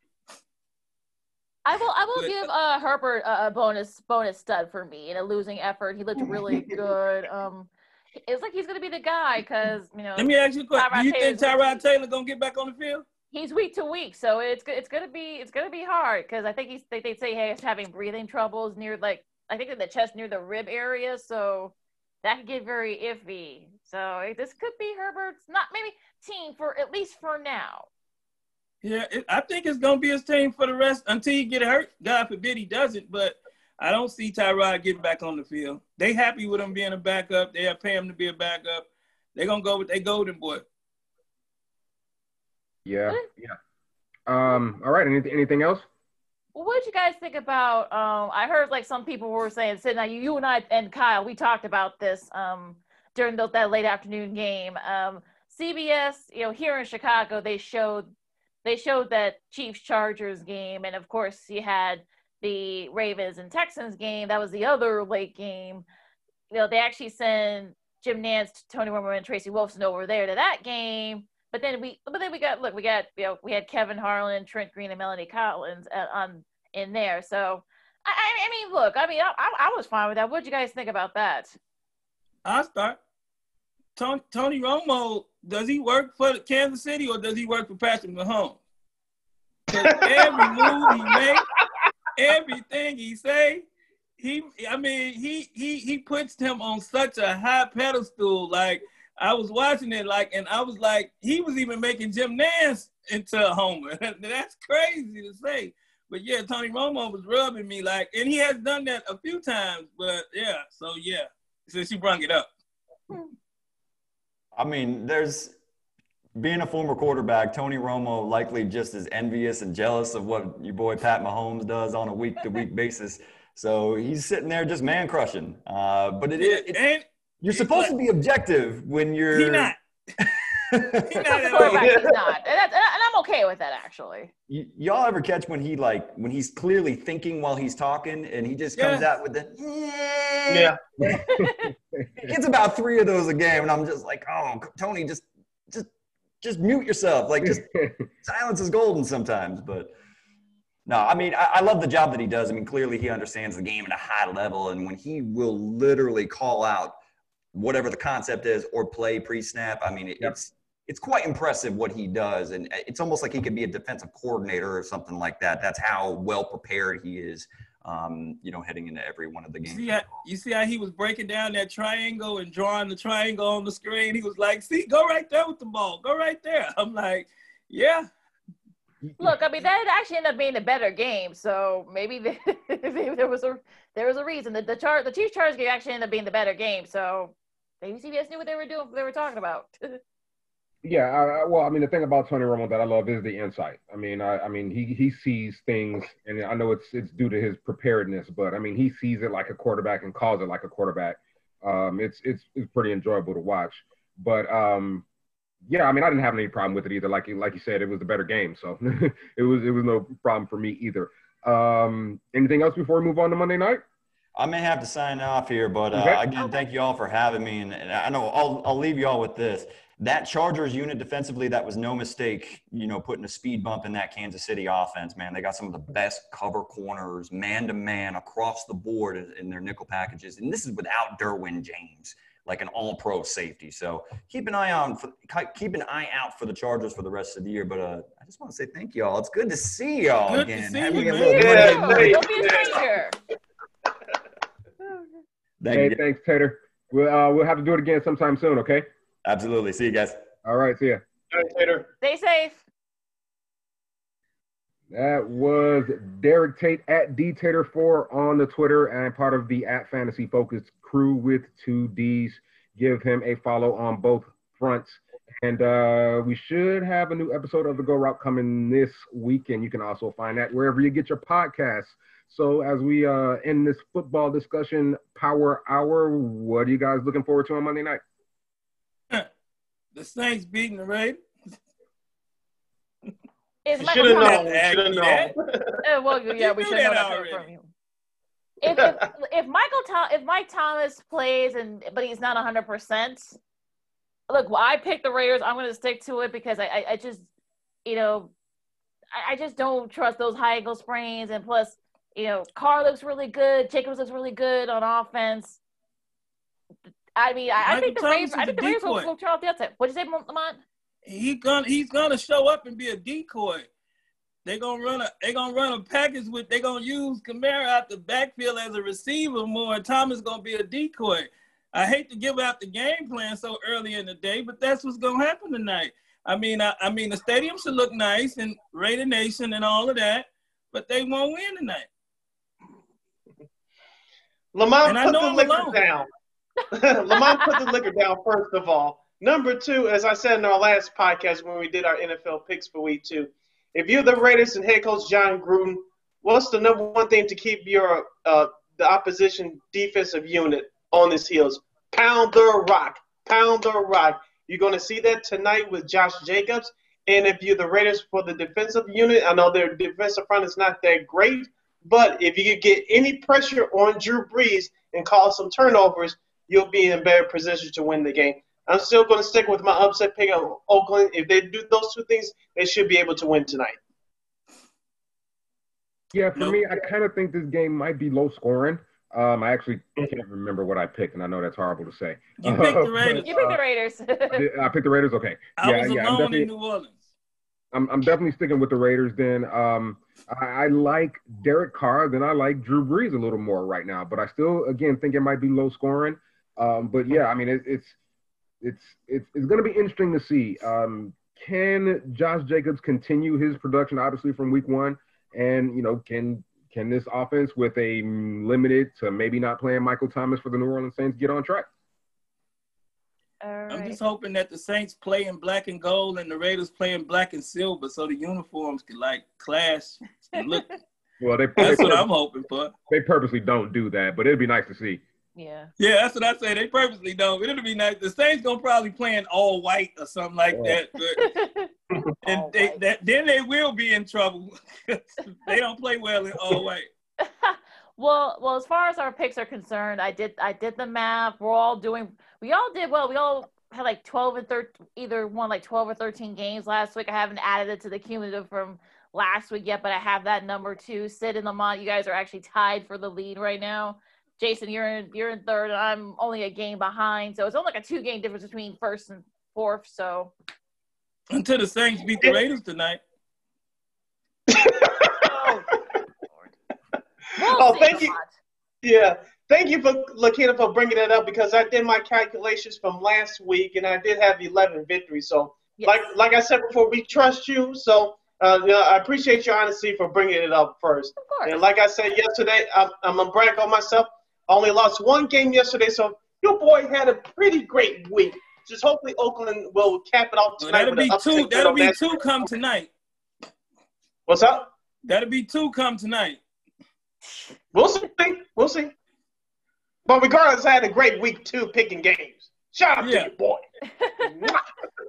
I will. I will give uh, Herbert a, a bonus bonus stud for me in a losing effort. He looked really good. Um, it's like he's gonna be the guy because you know. Let me ask you a question. Do you think Tyrod Taylor gonna get back on the field? He's week to week, so it's it's gonna be it's gonna be hard because I think he's they they say he's having breathing troubles near like I think in the chest near the rib area, so that could get very iffy. So this could be Herbert's not maybe team for at least for now. Yeah, it, I think it's gonna be his team for the rest until he get hurt. God forbid he doesn't, but I don't see Tyrod getting back on the field. They happy with him being a backup. They have pay him to be a backup. They're gonna go with their golden boy. Yeah, yeah. Um, all right. Anything anything else? Well, what did you guys think about? Um, I heard like some people were saying, "Sid, now you, you and I and Kyle, we talked about this um, during the, that late afternoon game." Um, CBS, you know, here in Chicago, they showed they showed that Chiefs Chargers game, and of course, you had the Ravens and Texans game. That was the other late game. You know, they actually sent Jim Nantz, Tony Romo, and Tracy Wolfson over there to that game. But then we, but then we got look, we got you know, we had Kevin Harlan, Trent Green, and Melanie Collins uh, on in there. So, I, I mean, look, I mean, I, I, was fine with that. What did you guys think about that? I'll start. Tony, Tony Romo, does he work for Kansas City or does he work for Patrick Mahomes? Every move he makes, everything he say, he, I mean, he he he puts him on such a high pedestal. Like I was watching it, like, and I was like, he was even making Jim Nantz into a homer. (laughs) That's crazy to say. But yeah, Tony Romo was rubbing me like, and he has done that a few times. But yeah, so yeah, since you brought it up. I mean, there's being a former quarterback, Tony Romo likely just as envious and jealous of what your boy Pat Mahomes does on a week to week basis. So he's sitting there just man crushing. Uh, but it is. and you're supposed to be objective when you're. He not. (laughs) he not, he's not. And, and, I'm okay with that actually. Y- y'all ever catch when he like when he's clearly thinking while he's talking and he just comes yeah. out with the yeah. he (laughs) gets about three of those a game, and I'm just like, oh, Tony, just just just mute yourself. Like just (laughs) silence is golden sometimes, but. No, I mean, I, I, love the job that he does. I mean, clearly he understands the game at a high level. And when he will literally call out whatever the concept is or play pre-snap. I mean, it, yep. it's it's quite impressive what he does, and uh, it's almost like he could be a defensive coordinator or something like that. That's how well prepared he is. Um, you know, heading into every one of the games. See how, you see how he was breaking down that triangle and drawing the triangle on the screen. He was like, "See, go right there with the ball. Go right there." (laughs) I'm like, "Yeah." Look, I mean, that actually ended up being a better game. So maybe (laughs) there was a there was a reason that the chart the Chiefs Chargers game actually ended up being the better game. So maybe CBS knew what they were doing. They were talking about. (laughs) yeah, I, well, I mean, the thing about Tony Romo that I love is the insight. I mean, I, I mean, he he sees things, and I know it's it's due to his preparedness, but I mean, he sees it like a quarterback and calls it like a quarterback. Um, it's it's it's pretty enjoyable to watch. But um, yeah, I mean, I didn't have any problem with it either. Like like you said, it was a better game, so (laughs) it was it was no problem for me either. Um, anything else before we move on to Monday night? I may have to sign off here, but uh, again, thank you all for having me. And, and, I know I'll, I'll leave you all with this. That Chargers unit defensively, that was no mistake, you know, putting a speed bump in that Kansas City offense, man. They got some of the best cover corners, man to man, across the board in, in their nickel packages. And this is without Derwin James, like an all pro safety. So keep an eye on for keep an eye out for the Chargers for the rest of the year. But uh, I just want to say thank y'all. It's good to see y'all Good again. to see Having you, man. little Yeah, Monday thank night. Don't be a stranger. (laughs) Thank Hey, you. thanks, Tater. We'll uh, we'll have to do it again sometime soon. Okay. Absolutely. See you guys. All right. See ya. All right, later. Stay safe. That was Derek Tate at dtater4 on the Twitter and part of the at Fantasy Focus crew with two D's. Give him a follow on both fronts. And uh, we should have a new episode of the Go Route coming this week. And you can also find that wherever you get your podcasts. So as we uh, end this football discussion power hour, what are you guys looking forward to on Monday night? The Saints beating the Raiders. Is You should have known. Should have known. (laughs) Uh, well, yeah, You we should know that that from- from you. If, if (laughs) if Michael Tom if Mike Thomas plays and but he's not hundred percent, look, well, I picked the Raiders. I'm going to stick to it because I, I, I just, you know, I, I just don't trust those high ankle sprains. And plus, you know, Carr looks really good. Jacobs looks really good on offense. I mean, I, I think the Michael Raiders. Thomas I think the Raiders will, decoy. will turn off the upset. What'd you say, Lamont? He gonna he's gonna show up and be a decoy. They gonna run a they gonna run a package with they gonna use Kamara out the backfield as a receiver more, and Thomas gonna be a decoy. I hate to give out the game plan so early in the day, but that's what's gonna happen tonight. I mean, I, I mean the stadium should look nice and Raider Nation and all of that, but they won't win tonight. Lamont put the liquor down. Lamont put the liquor down first of all. Number two, as I said in our last podcast when we did our NFL picks for week two, if you're the Raiders and head coach Jon Gruden, what's the number one thing to keep your uh, the opposition defensive unit on his heels? Pound the rock, pound the rock. You're going to see that tonight with Josh Jacobs. And if you're the Raiders for the defensive unit, I know their defensive front is not that great, but if you could get any pressure on Drew Brees and cause some turnovers, you'll be in better position to win the game. I'm still going to stick with my upset pick of Oakland. If they do those two things, they should be able to win tonight. Yeah, for Nope. me, I kind of think this game might be low scoring. Um, I actually can't remember what I picked, and I know that's horrible to say. You picked Uh, (laughs) the Raiders. You picked the Raiders. I picked the Raiders. Okay, I yeah, was yeah, I'm alone definitely, in New Orleans. I'm, I'm definitely sticking with the Raiders. Then um, I, I like Derek Carr. Then I like Drew Brees a little more right now. But I still, again, think it might be low scoring. Um, but yeah, I mean, it, it's it's it's it's going to be interesting to see. Um, can Josh Jacobs continue his production, obviously from week one, and you know, can can this offense with a limited to maybe not playing Michael Thomas for the New Orleans Saints get on track? All I'm just hoping that the Saints play in black and gold and the Raiders play in black and silver so the uniforms can like clash and look. (laughs) Well, they That's they, what I'm hoping for. they purposely don't do that, but it'd be nice to see. Yeah. Yeah, that's what I say. They purposely don't. But it'll be nice. The Saints gonna probably play in all white or something like that. But (laughs) and they, that, then they will be in trouble. (laughs) they don't play well in all white. (laughs) well, well, as far as our picks are concerned, I did I did the math. We're all doing we all did well. We all had like 12 and 13 either won like 12 or 13 games last week. I haven't added it to the cumulative from last week yet, but I have that number too. Sid and Lamont, you guys are actually tied for the lead right now. Jason, you're in you're in third, and I'm only a game behind. So it's only like a two game difference between first and fourth. So Until the Saints beat the Raiders tonight. oh, We'll Oh, thank you. Lamont. Yeah. Thank you for Lakina for bringing that up because I did my calculations from last week and I did have 11 victories. So, Yes. like like I said before, we trust you. So, uh, you know, I appreciate your honesty for bringing it up first. of course. And like I said yesterday, I'm, I'm gonna brag on myself. I only lost one game yesterday, so your boy had a pretty great week. Just hopefully Oakland will cap it off So tonight. that'll be two. That'll be two come tonight. What's up? That'll be two come tonight. We'll see. We'll see. But regardless, I had a great week too picking games. Shout out Yeah. to you, boy. (laughs)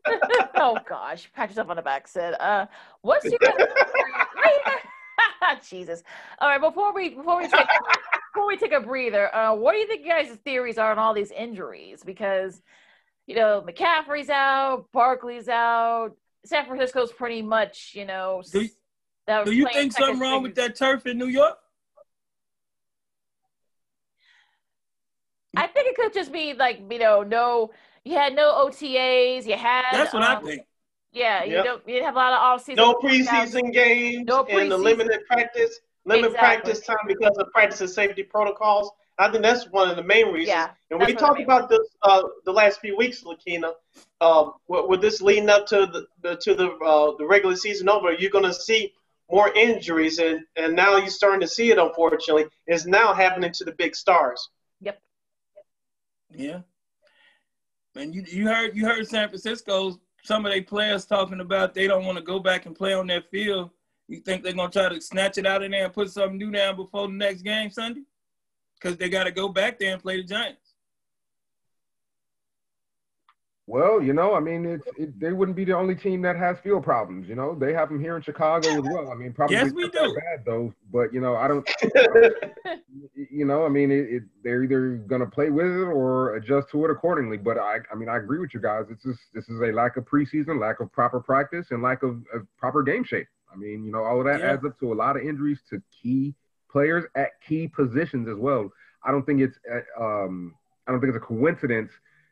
(laughs) Oh gosh, pat yourself on the back, Sid. Uh, what's your (laughs) Jesus? All right, before we before we take before we take a breather, uh, what do you think you guys' theories are on all these injuries? Because you know, McCaffrey's out, Barkley's out. San Francisco's pretty much, you know. Do you, do you think something wrong with that turf in New York? I think it could just be like you know, no, you had no OTAs, you had. That's what um, I think. Yeah, you don't. You didn't have a lot of off season. No preseason games. No preseason. And the limited practice, limited exactly. practice time because of practice and safety protocols. I think that's one of the main reasons. Yeah, and we talked about this uh, the last few weeks, Lakina. Uh, with, with, this leading up to the, the to the uh, the regular season over, you're going to see more injuries, and and now you're starting to see it. Unfortunately, is now happening to the big stars. Yep. Yeah. And you you heard you heard San Francisco's some of their players talking about they don't want to go back and play on their field. You think they're gonna try to snatch it out of there and put something new down before the next game Sunday? Because they got to go back there and play the Giants. Well, you know, I mean, it's it, they wouldn't be the only team that has field problems. You know, they have them here in Chicago as well. I mean, probably yes, we do. bad though, but you know, I don't. (laughs) you know, I mean, it, it, they're either gonna play with it or adjust to it accordingly. But I, I mean, I agree with you guys. It's just this is a lack of preseason, lack of proper practice, and lack of, of proper game shape. I mean, you know, all of that yeah. adds up to a lot of injuries to key players at key positions as well. I don't think it's uh, um, I don't think it's a coincidence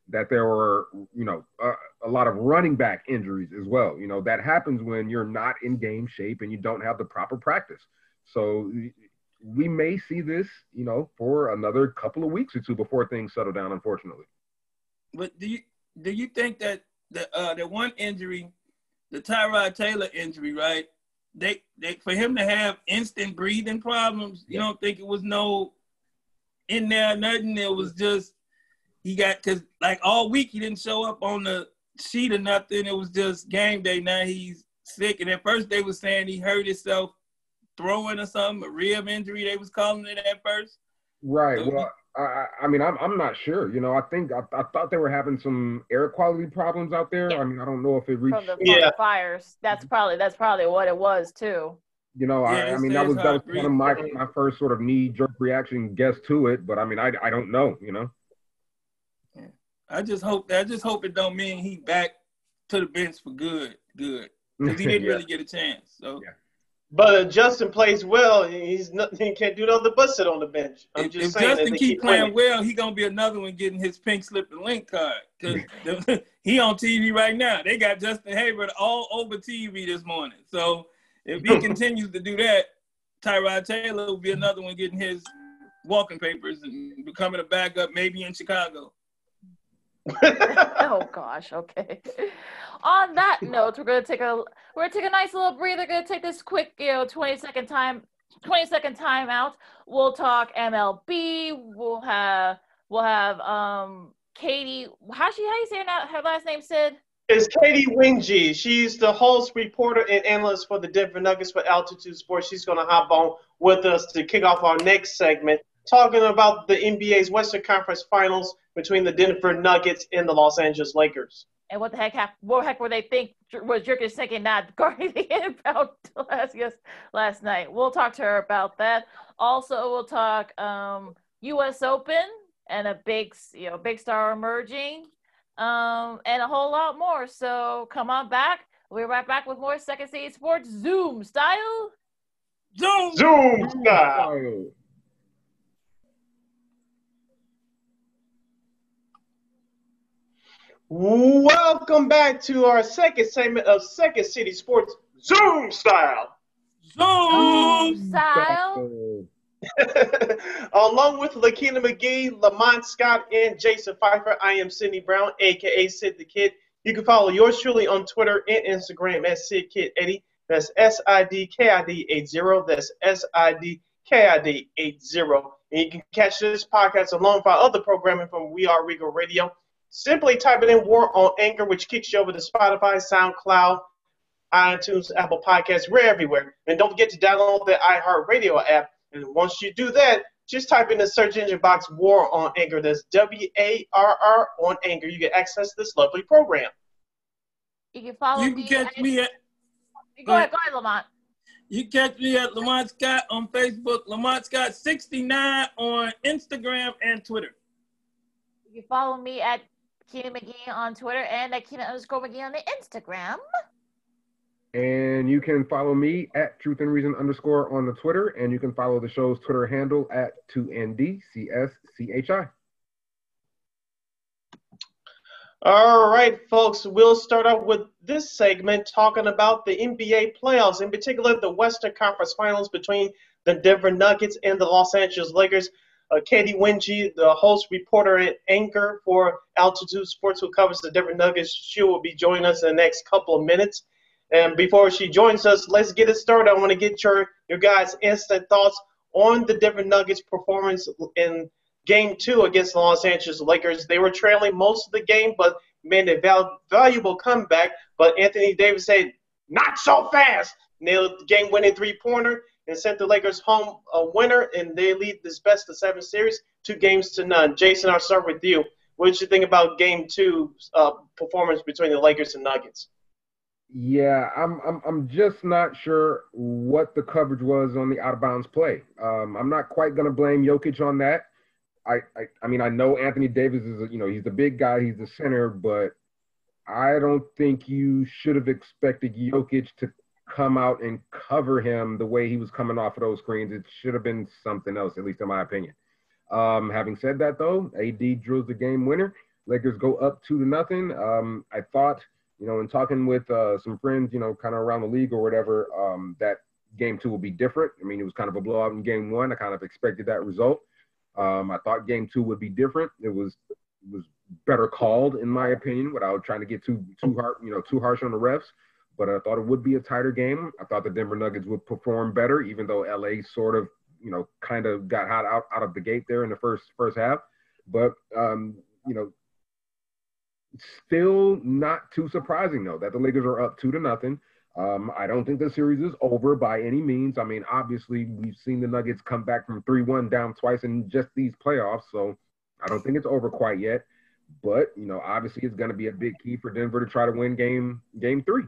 that there were, you know, uh, a lot of running back injuries as well. You know, that happens when you're not in game shape and you don't have the proper practice. So we may see this, you know, for another couple of weeks or two before things settle down, unfortunately. But do you do you think that the uh, the one injury, the Tyrod Taylor injury, right? They they for him to have instant breathing problems, you don't think it was no in there nothing. It was just he got because like all week he didn't show up on the sheet or nothing. It was just game day. Now he's sick, and at first they was saying he hurt himself throwing or something, a rib injury. They was calling it at first. Right. So well, I, I mean, I'm I'm not sure. You know, I think I, I thought they were having some air quality problems out there. Yeah. I mean, I don't know if it reached from the, from yeah. the fires. That's probably that's probably what it was too. You know, yeah, I, I mean, that was that was kind of my my first sort of knee jerk reaction guess to it, but I mean, I I don't know. You know. I just hope I just hope it don't mean he back to the bench for good, good, because he (laughs) didn't yeah. really get a chance. So. But Justin plays well. He's not, he can't do nothing but sit on the bench. I'm if, just if saying Justin keep, keep playing well, he gonna be another one getting his pink slip and link card because (laughs) he on TV right now. They got Justin Herbert all over TV this morning. So if he (laughs) continues to do that, Tyrod Taylor will be another one getting his walking papers and becoming a backup, maybe in Chicago. Oh gosh, okay. On that (laughs) note, we're gonna take a we're gonna take a nice little breather. We're gonna take this quick, you know, 20 second time, 20 second time out. We'll talk MLB. We'll have we'll have um Katie. How she how you say her, her last name, Sid? It's Katie Winge. She's the host, reporter, and analyst for the Denver Nuggets for Altitude Sports. She's gonna hop on with us to kick off our next segment, talking about the NBA's Western Conference Finals between the Denver Nuggets and the Los Angeles Lakers. And what the heck happened? What the heck were they think was Jurgen thinking not guarding the (laughs) about last yes last night? We'll talk to her about that. Also, we'll talk um, U.S. Open and a big you know big star emerging, um, and a whole lot more. So come on back. We're right back with more Second City Sports Zoom style. Zoom. Zoom style. Welcome back to our second segment of Second City Sports Zoom Style. Zoom Style. (laughs) Along with Lakina McGee, Lamont Scott, and Jason Pfeiffer, I am Sidney Brown, aka Sid the Kid. You can follow yours truly on Twitter and Instagram at SidKid80. That's S I D K I D 80. That's S I D K I D 80. And you can catch this podcast along with our other programming from We Are Regal Radio Simply type it in War on Anchor, which kicks you over to Spotify, SoundCloud, iTunes, Apple Podcasts. We're everywhere. And don't forget to download the iHeartRadio app. And once you do that, just type in the search engine box War on Anchor. That's W A R R on Anchor. You get access to this lovely program. You can follow you can me. catch me at. Go ahead, go ahead, Lamont. You catch me at Lamont Scott on Facebook, Lamont Scott 69 on Instagram and Twitter. You can follow me at Keenan McGee on Twitter and at Keenan underscore McGee on the Instagram. And you can follow me at Truth and Reason underscore on the Twitter, and you can follow the show's Twitter handle at 2NDCSCHI. All right, folks, we'll start out with this segment talking about the NBA playoffs, in particular the Western Conference Finals between the Denver Nuggets and the Los Angeles Lakers. Uh, Katie Winge, the host, reporter, and anchor for Altitude Sports, who covers the Denver Nuggets, she will be joining us in the next couple of minutes. And before she joins us, let's get it started. I want to get your your guys' instant thoughts on the Denver Nuggets' performance in Game Two against the Los Angeles Lakers. They were trailing most of the game, but made a val- valuable comeback. But Anthony Davis said, "Not so fast!" Nailed the game-winning three-pointer and sent the Lakers home a winner, and they lead this best of seven series, two games to none. Jason, I'll start with you. What did you think about Game Two uh, performance between the Lakers and Nuggets? Yeah, I'm I'm I'm just not sure what the coverage was on the out of bounds play. Um, I'm not quite gonna blame Jokic on that. I, I I mean I know Anthony Davis is a, you know he's the big guy, he's the center, but I don't think you should have expected Jokic to come out and cover him the way he was coming off of those screens. It should have been something else, at least in my opinion. Um, having said that, though, AD drills the game winner. Lakers go up two to nothing. Um, I thought you know, in talking with uh, some friends, you know, kind of around the league or whatever, um, that game two will be different. I mean, it was kind of a blowout in game one. I kind of expected that result. Um, I thought game two would be different. It was it was better called, in my opinion, without trying to get too too hard, you know, too harsh on the refs. But I thought it would be a tighter game. I thought the Denver Nuggets would perform better, even though LA sort of, you know, kind of got hot out, out of the gate there in the first first half. But um, you know, Still not too surprising though that the Lakers are up two to nothing. Um, I don't think the series is over by any means. I mean, obviously we've seen the Nuggets come back from three one down twice in just these playoffs, so I don't think it's over quite yet. But you know, obviously it's going to be a big key for Denver to try to win game game three.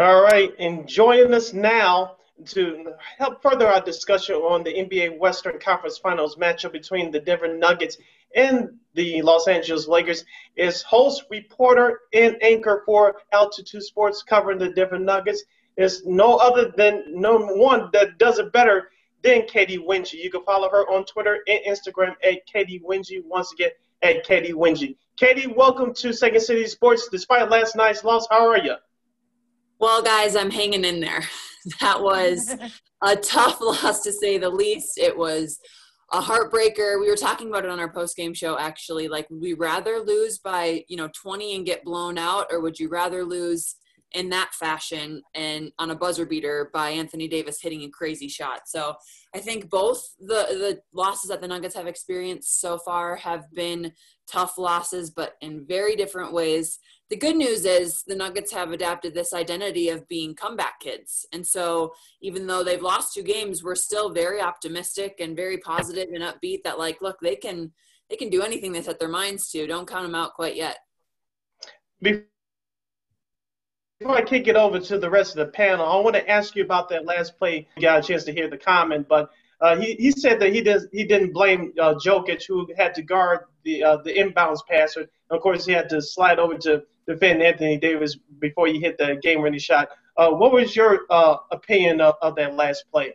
All right, and joining us now to help further our discussion on the NBA Western Conference Finals matchup between the Denver Nuggets and the Los Angeles Lakers is host, reporter, and anchor for Altitude Sports covering the Denver Nuggets. Is no other than no one that does it better than Katie Winge. You can follow her on Twitter and Instagram at Katie Winge. Once again, at Katie Winge. Katie, welcome to Second City Sports. Despite last night's loss, how are you? Well, guys, I'm hanging in there. (laughs) That was (laughs) a tough (laughs) loss to say the least. It was a heartbreaker. We were talking about it on our post game show actually. Like, would we rather lose by, you know, 20 and get blown out, or would you rather lose in that fashion and on a buzzer beater by Anthony Davis hitting a crazy shot? So I think both the the losses that the Nuggets have experienced so far have been tough losses, but in very different ways the good news is the Nuggets have adapted this identity of being comeback kids. And so even though they've lost two games, we're still very optimistic and very positive and upbeat that like, look, they can they can do anything they set their minds to. Don't count them out quite yet. Before I kick it over to the rest of the panel, I want to ask you about that last play. You got a chance to hear the comment, but uh, he, he said that he does he didn't blame uh, Jokic, who had to guard the uh, the inbounds passer. Of course, he had to slide over to defend Anthony Davis before he hit the game-winning shot. Uh, what was your uh, opinion of, of that last play?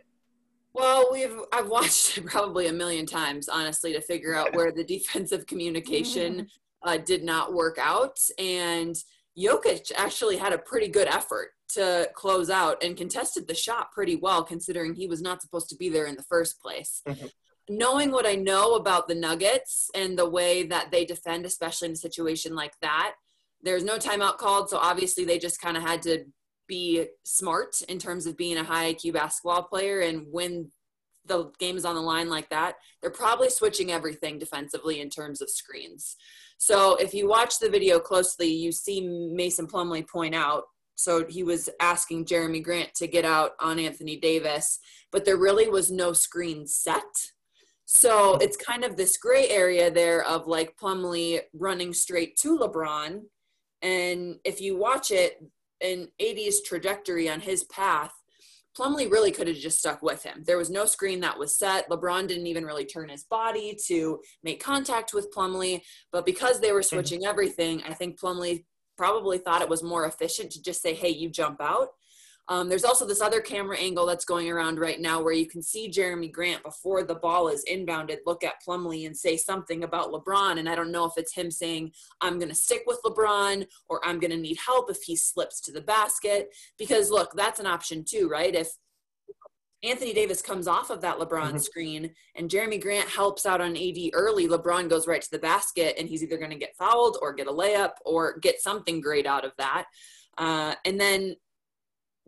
Well, we've I've watched it probably a million times, honestly, to figure out where the defensive communication (laughs) uh, did not work out. And Jokic actually had a pretty good effort to close out and contested the shot pretty well, considering he was not supposed to be there in the first place. Mm-hmm. Knowing what I know about the Nuggets and the way that they defend, especially in a situation like that, there's no timeout called, so obviously they just kind of had to be smart in terms of being a high IQ basketball player. And when the game is on the line like that, they're probably switching everything defensively in terms of screens. So if you watch the video closely, you see Mason Plumlee point out. So he was asking Jerami Grant to get out on Anthony Davis, but there really was no screen set. So it's kind of this gray area there of like Plumlee running straight to LeBron and if you watch it in AD's trajectory on his path, Plumlee really could have just stuck with him. There was no screen that was set. LeBron didn't even really turn his body to make contact with Plumlee. But because they were switching everything, I think Plumlee probably thought it was more efficient to just say, hey, you jump out. Um, there's also this other camera angle that's going around right now where you can see Jerami Grant before the ball is inbounded look at Plumlee and say something about LeBron. And I don't know if it's him saying, I'm going to stick with LeBron or I'm going to need help if he slips to the basket. Because look, that's an option too, right? If Anthony Davis comes off of that LeBron mm-hmm. screen and Jerami Grant helps out on AD early, LeBron goes right to the basket and he's either going to get fouled or get a layup or get something great out of that. Uh, and then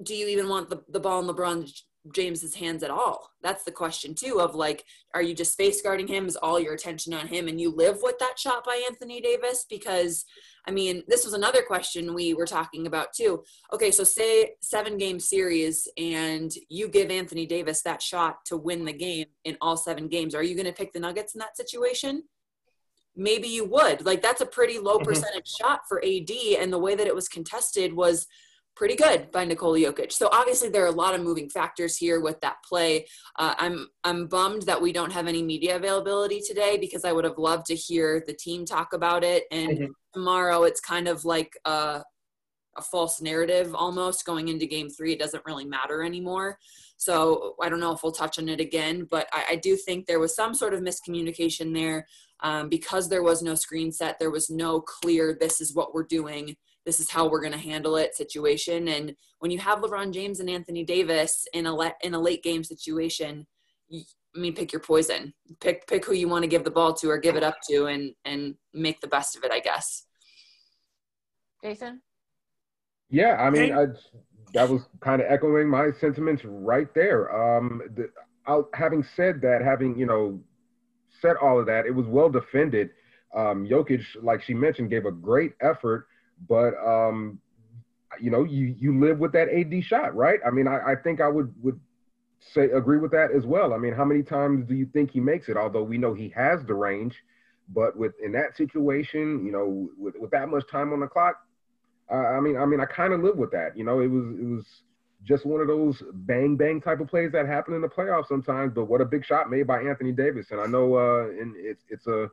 do you even want the, the ball in LeBron James's hands at all? That's the question too of like, are you just face guarding him? Is all your attention on him and you live with that shot by Anthony Davis? Because I mean, this was another question we were talking about too. Okay, so say seven game series and you give Anthony Davis that shot to win the game in all seven games. Are you going to pick the Nuggets in that situation? Maybe you would. Like that's a pretty low mm-hmm. percentage shot for AD, and the way that it was contested was pretty good by Nikola Jokic. So obviously there are a lot of moving factors here with that play. Uh, I'm I'm bummed that we don't have any media availability today because I would have loved to hear the team talk about it. And mm-hmm. tomorrow it's kind of like a, a false narrative almost going into Game Three. It doesn't really matter anymore. So I don't know if we'll touch on it again, but I, I do think there was some sort of miscommunication there um, because there was no screen set. There was no clear. This is what we're doing this is how we're going to handle it situation. And when you have LeBron James and Anthony Davis in a le- in a late game situation, you, I mean, pick your poison. Pick pick who you want to give the ball to or give it up to, and and make the best of it. I guess. Jason. Yeah, I mean, I, that was kind of echoing my sentiments right there. Um, the, I'll, having said that, having you know said all of that, it was well defended. Um, Jokic, like she mentioned, gave a great effort but um, you know, you you live with that AD shot, right? I mean, I, I think I would would say agree with that as well. I mean, how many times do you think he makes it? Although we know he has the range, but with in that situation, you know, with, with that much time on the clock, uh, I mean, I mean, I kind of live with that. You know, it was it was just one of those bang bang type of plays that happen in the playoffs sometimes. But what a big shot made by Anthony Davis, and I know, uh, and it's it's a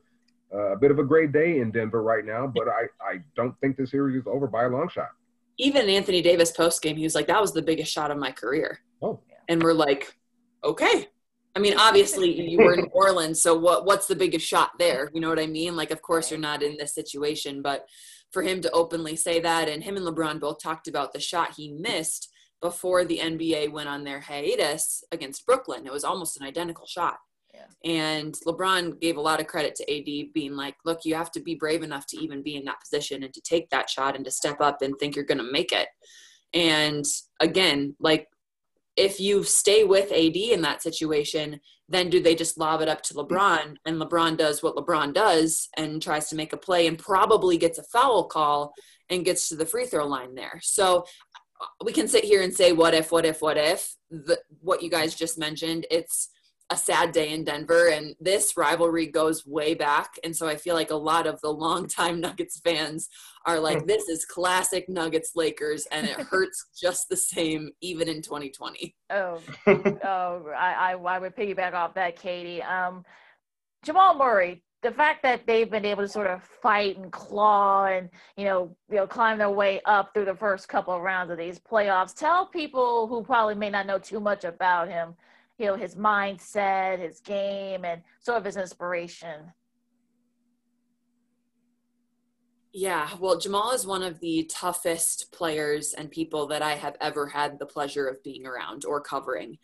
uh, a bit of a great day in Denver right now, but I, I don't think the series is over by a long shot. Even Anthony Davis post game, he was like, "That was the biggest shot of my career." Oh, and we're like, "Okay." I mean, obviously (laughs) you were in New Orleans, so what? What's the biggest shot there? You know what I mean? Like, of course you're not in this situation, but for him to openly say that, and him and LeBron both talked about the shot he missed before the NBA went on their hiatus against Brooklyn. It was almost an identical shot. And LeBron gave a lot of credit to AD being like, look, you have to be brave enough to even be in that position and to take that shot and to step up and think you're going to make it. And again, like if you stay with AD in that situation, then do they just lob it up to LeBron (laughs) and LeBron does what LeBron does and tries to make a play and probably gets a foul call and gets to the free throw line there. So uh, we can sit here and say what if, what if, what if. The, what you guys just mentioned, it's a sad day in Denver, and this rivalry goes way back. And so I feel like a lot of the longtime (laughs) Nuggets fans are like, hmm. this is classic Nuggets Lakers, and it hurts (laughs) just the same, even in 2020. Oh, (laughs) oh, I, I, I would piggyback off that, Katie. Um, Jamal Murray, the fact that they've been able to sort of fight and claw and you know you know climb their way up through the first couple of rounds of these playoffs tell people who probably may not know too much about him you know his mindset his game and sort of his inspiration yeah well jamal is one of the toughest players and people that i have ever had the pleasure of being around or covering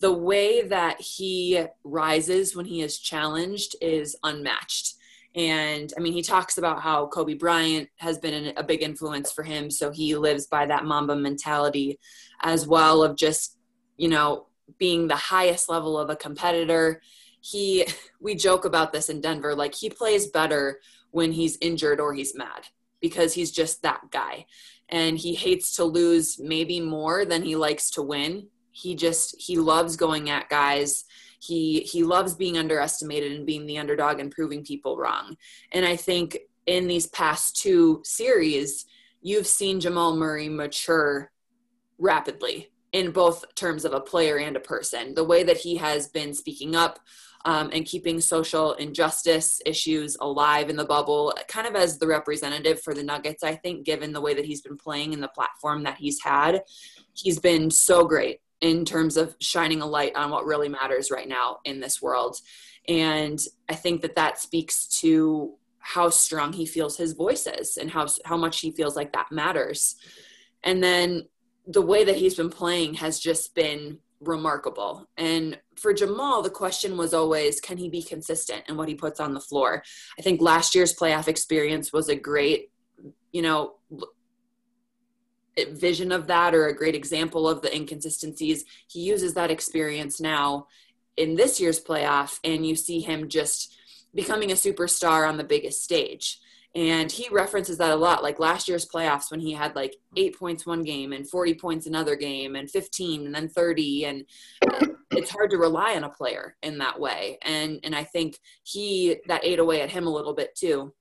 the way that he rises when he is challenged is unmatched and I mean, he talks about how Kobe Bryant has been a big influence for him. So he lives by that Mamba mentality as well of just, you know, being the highest level of a competitor. He, (laughs) we joke about this in Denver, like he plays better when he's injured or he's mad because he's just that guy. And he hates to lose maybe more than he likes to win. He just, he loves going at guys. He, he loves being underestimated and being the underdog and proving people wrong. And I think in these past two series, you've seen Jamal Murray mature rapidly in both terms of a player and a person. The way that he has been speaking up um, and keeping social injustice issues alive in the bubble, kind of as the representative for the Nuggets, I think, given the way that he's been playing and the platform that he's had, he's been so great in terms of shining a light on what really matters right now in this world. And I think that that speaks to how strong he feels his voice is and how, how much he feels like that matters. And then the way that he's been playing has just been remarkable. And for Jamal, the question was always can he be consistent in what he puts on the floor? I think last year's playoff experience was a great, you know, vision of that or a great example of the inconsistencies. He uses that experience now in this year's playoff, and you see him just becoming a superstar on the biggest stage. And he references that a lot, like last year's playoffs when he had like eight points one game and 40 points another game and 15 and then 30. And it's hard to rely on a player in that way. And, and I think he, that ate away at him a little bit too.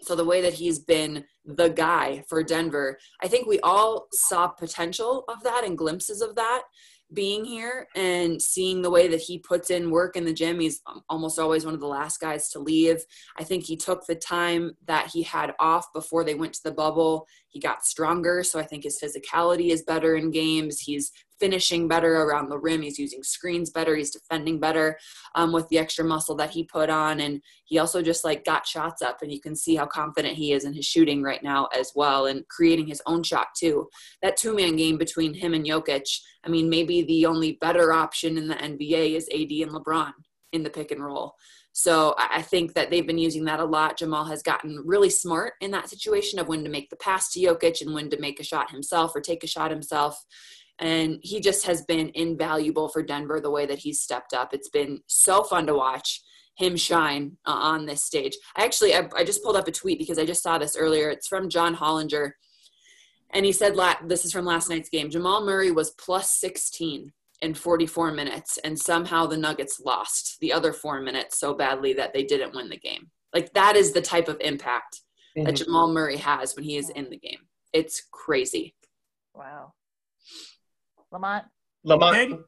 So the way that he's been the guy for Denver, I think we all saw potential of that and glimpses of that being here and seeing the way that he puts in work in the gym. He's almost always one of the last guys to leave. I think he took the time that he had off before they went to the bubble. He got stronger, so I think his physicality is better in games. He's finishing better around the rim. He's using screens better. He's defending better um, with the extra muscle that he put on. And he also just like got shots up, and you can see how confident he is in his shooting right now as well, and creating his own shot too. That two man game between him and Jokic. I mean, maybe the only better option in the NBA is AD and LeBron in the pick and roll. So I think that they've been using that a lot. Jamal has gotten really smart in that situation of when to make the pass to Jokic and when to make a shot himself or take a shot himself and he just has been invaluable for Denver the way that he's stepped up. It's been so fun to watch him shine uh, on this stage. I actually I, I, just pulled up a tweet because I just saw this earlier. It's from John Hollinger, and he said this is from last night's game. Jamal Murray was plus 16 in 44 minutes, and somehow the Nuggets lost the other four minutes so badly that they didn't win the game. Like that is the type of impact mm-hmm. that Jamal Murray has when he is in the game. It's crazy. Wow. Lamont? Lamont. Katie,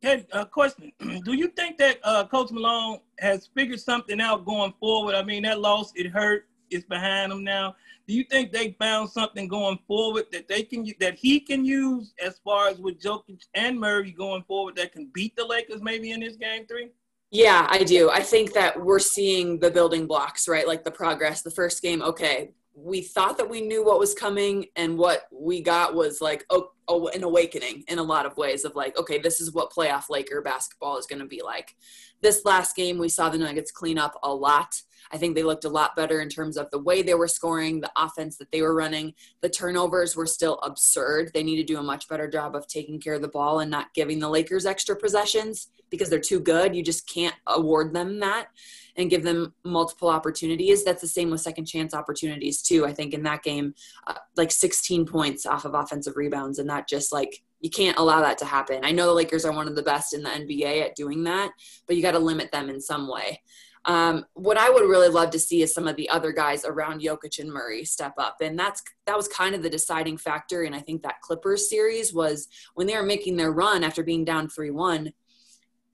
Katie, uh, question. (clears throat) Do you think that uh, Coach Malone has figured something out going forward? I mean, that loss, it hurt. It's behind him now. Do you think they found something going forward that they can that he can use as far as with Jokic and Murray going forward that can beat the Lakers maybe in this game three? Yeah, I do. I think that we're seeing the building blocks, right? Like the progress. The first game, okay, we thought that we knew what was coming, and what we got was like, oh, oh, an awakening in a lot of ways of like, okay, this is what playoff Laker basketball is going to be like. This last game, we saw the Nuggets clean up a lot. I think they looked a lot better in terms of the way they were scoring, the offense that they were running. The turnovers were still absurd. They need to do a much better job of taking care of the ball and not giving the Lakers extra possessions because they're too good. You just can't award them that and give them multiple opportunities. That's the same with second chance opportunities too. I think in that game, uh, like 16 points off of offensive rebounds, and that just like you can't allow that to happen. I know the Lakers are one of the best in the NBA at doing that, but you got to limit them in some way. Um, what I would really love to see is some of the other guys around Jokic and Murray step up, and that's that was kind of the deciding factor. And I think that Clippers series was when they were making their run after being down three one.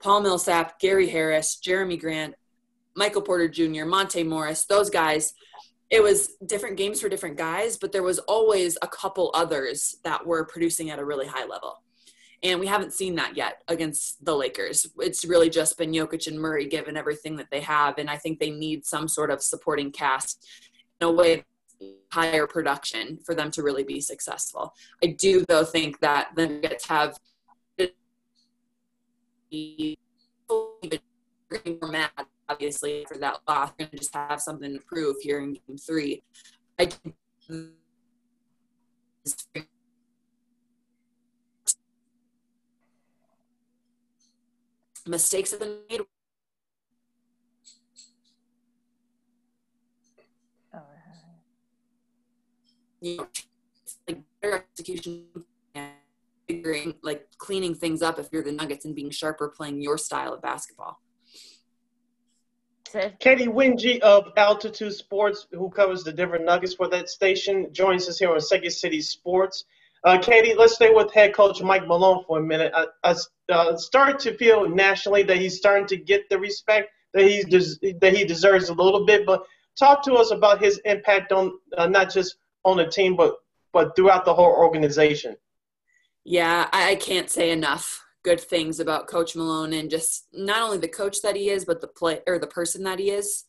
Paul Millsap, Gary Harris, Jerami Grant, Michael Porter Jr., Monte Morris, those guys. It was different games for different guys, but there was always a couple others that were producing at a really high level. And we haven't seen that yet against the Lakers. It's really just been Jokic and Murray given everything that they have. And I think they need some sort of supporting cast in a way higher production for them to really be successful. I do though think that the Nuggets have mad obviously for that loss. To just have something to prove here in game three. I mistakes have been made. Oh, you know, like better execution and figuring, like cleaning things up if you're the Nuggets and being sharper playing your style of basketball. Katie Winge of Altitude Sports, who covers the Denver Nuggets for that station, joins us here on Second City Sports. Uh, Katie, let's stay with head coach Mike Malone for a minute. I, I uh, started to feel nationally that he's starting to get the respect that he des- that he deserves a little bit. But talk to us about his impact on uh, not just on the team, but but throughout the whole organization. Yeah, I can't say enough good things about Coach Malone and just not only the coach that he is, but the play or the person that he is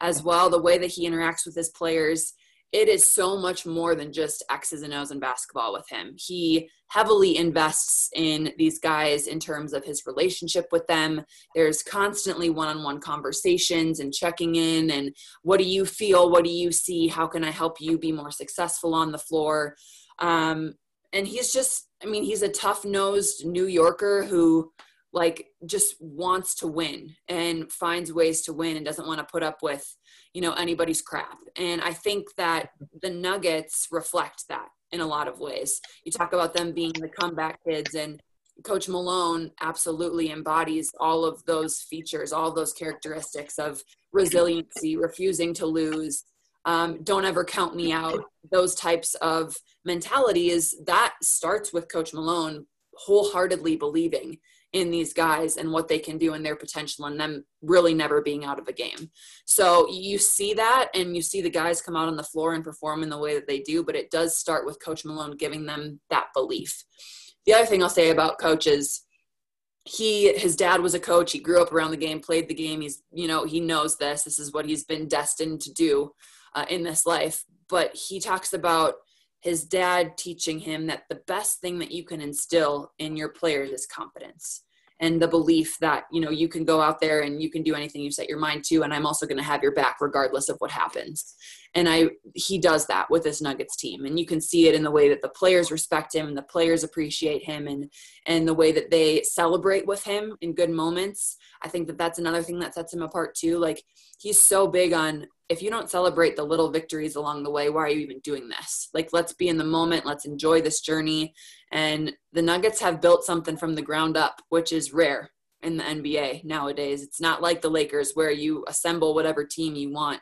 as well. The way that he interacts with his players, it is so much more than just X's and O's in basketball with him. He heavily invests in these guys in terms of his relationship with them. There's constantly one on one conversations and checking in and what do you feel? What do you see? How can I help you be more successful on the floor? Um, and he's just, I mean, he's a tough nosed New Yorker who like just wants to win and finds ways to win and doesn't want to put up with you know anybody's crap. And i think that the nuggets reflect that in a lot of ways. You talk about them being the comeback kids and coach malone absolutely embodies all of those features all those characteristics of resiliency refusing to lose um, don't ever count me out those types of mentality is that starts with coach malone wholeheartedly believing in these guys and what they can do and their potential and them really never being out of a game. So you see that and you see the guys come out on the floor and perform in the way that they do, but it does start with Coach Malone giving them that belief. The other thing I'll say about coaches he his dad was a coach he grew up around the game played the game he's you know he knows this this is what he's been destined to do uh, in this life but he talks about his dad teaching him that the best thing that you can instill in your players is confidence and the belief that you know you can go out there and you can do anything you set your mind to and i'm also going to have your back regardless of what happens. And i he does that with this nuggets team and you can see it in the way that the players respect him and the players appreciate him and and the way that they celebrate with him in good moments. I think that that's another thing that sets him apart too like he's so big on if you don't celebrate the little victories along the way, why are you even doing this? Like, let's be in the moment. Let's enjoy this journey. And the Nuggets have built something from the ground up, which is rare in the NBA nowadays. It's not like the Lakers where you assemble whatever team you want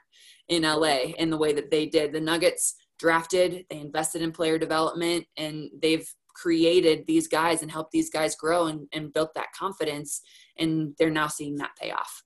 in LA in the way that they did. The Nuggets drafted, they invested in player development, and they've created these guys and helped these guys grow and, and built that confidence. And they're now seeing that pay off.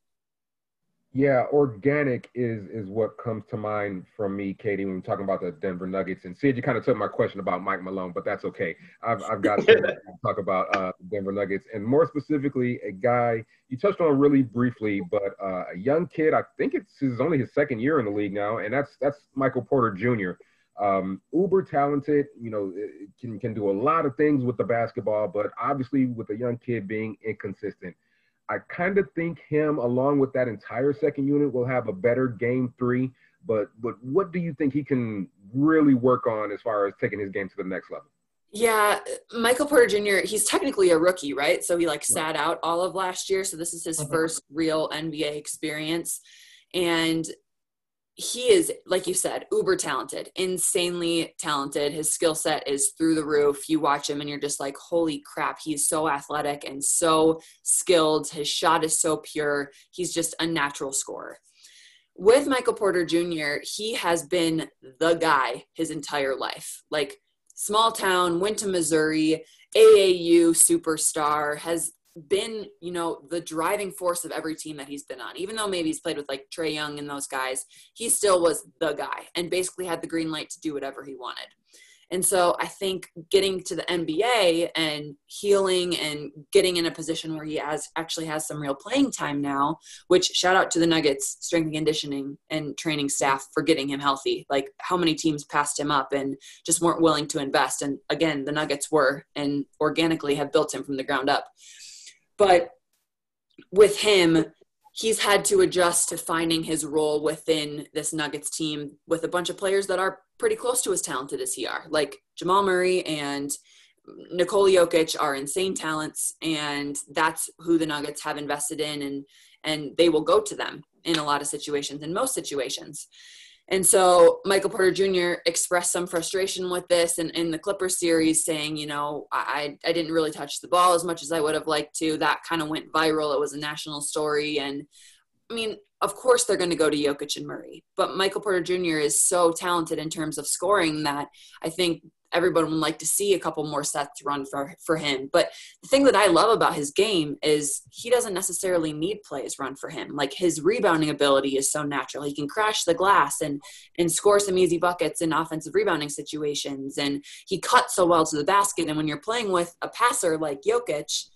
Yeah, organic is is what comes to mind from me, Katie, when we're talking about the Denver Nuggets. And Sid, you kind of took my question about Mike Malone, but that's okay. I've I've got (laughs) to talk about uh, Denver Nuggets, and more specifically, a guy you touched on really briefly, but uh, a young kid. I think it's his only his second year in the league now, and that's that's Michael Porter Jr. Um, uber talented, you know, can can do a lot of things with the basketball, but obviously with a young kid being inconsistent. I kind of think him, along with that entire second unit, will have a better game three. But but what do you think he can really work on as far as taking his game to the next level? Yeah, Michael Porter Jr. He's technically a rookie, right? So he like sat out all of last year. So this is his mm-hmm. first real NBA experience, and he is like you said uber talented insanely talented. His skill set is through the roof. You watch him and you're just like holy crap he's so athletic and so skilled. His shot is so pure. He's just a natural scorer. With michael porter jr he has been the guy his entire life. Like small town went to missouri aau superstar has been, you know, the driving force of every team that he's been on. Even though maybe he's played with like Trae Young and those guys, he still was the guy and basically had the green light to do whatever he wanted. And so I think getting to the NBA and healing and getting in a position where he has actually has some real playing time now, which shout out to the Nuggets strength and conditioning and training staff for getting him healthy. Like how many teams passed him up and just weren't willing to invest. And again, the Nuggets were and organically have built him from the ground up. But with him, he's had to adjust to finding his role within this Nuggets team with a bunch of players that are pretty close to as talented as he are. Like Jamal Murray and Nikola Jokic are insane talents, and that's who the Nuggets have invested in, and and they will go to them in a lot of situations, in most situations. And so Michael Porter Jr. expressed some frustration with this and in the Clippers series, saying, you know, I, I didn't really touch the ball as much as I would have liked to. That kind of went viral. It was a national story. And I mean, of course they're going to go to Jokic and Murray, but Michael Porter Jr. is so talented in terms of scoring that I think everyone would like to see a couple more sets run for for him. But the thing that I love about his game is he doesn't necessarily need plays run for him. Like his rebounding ability is so natural. He can crash the glass and and score some easy buckets in offensive rebounding situations. And he cuts so well to the basket. And when you're playing with a passer like Jokic,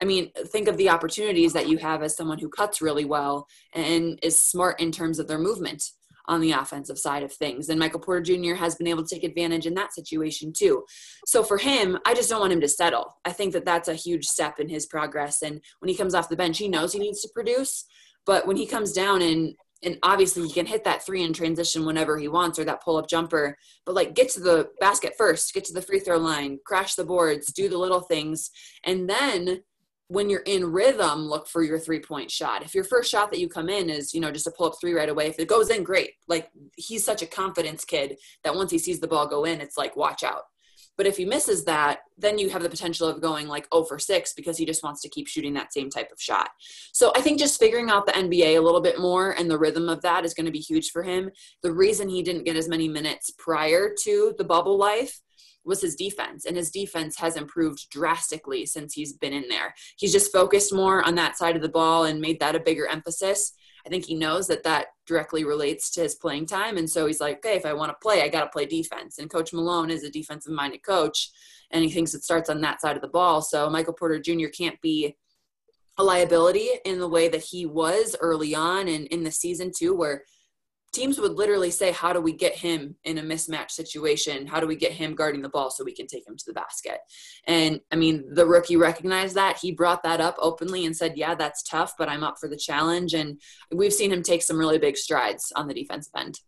I mean, think of the opportunities that you have as someone who cuts really well and is smart in terms of their movement on the offensive side of things. And Michael Porter Jr. has been able to take advantage in that situation too. So for him, I just don't want him to settle. I think that that's a huge step in his progress. And when he comes off the bench, he knows he needs to produce. But when he comes down and and obviously he can hit that three in transition whenever he wants or that pull up jumper but like get to the basket first get to the free throw line crash the boards do the little things and then when you're in rhythm, look for your three point shot. If your first shot that you come in is, you know, just a pull up three right away, if it goes in, great. Like he's such a confidence kid that once he sees the ball go in, it's like, watch out. But if he misses that, then you have the potential of going like 0 for 6 because he just wants to keep shooting that same type of shot. So I think just figuring out the NBA a little bit more and the rhythm of that is going to be huge for him. The reason he didn't get as many minutes prior to the bubble life was his defense and his defense has improved drastically since he's been in there. He's just focused more on that side of the ball and made that a bigger emphasis. I think he knows that that directly relates to his playing time and so he's like okay if i want to play i got to play defense and coach malone is a defensive minded coach and he thinks it starts on that side of the ball so michael porter jr can't be a liability in the way that he was early on and in the season too where teams would literally say, How do we get him in a mismatch situation? How do we get him guarding the ball so we can take him to the basket? And I mean, the rookie recognized that. He brought that up openly and said, Yeah, that's tough, but I'm up for the challenge. And we've seen him take some really big strides on the defensive end.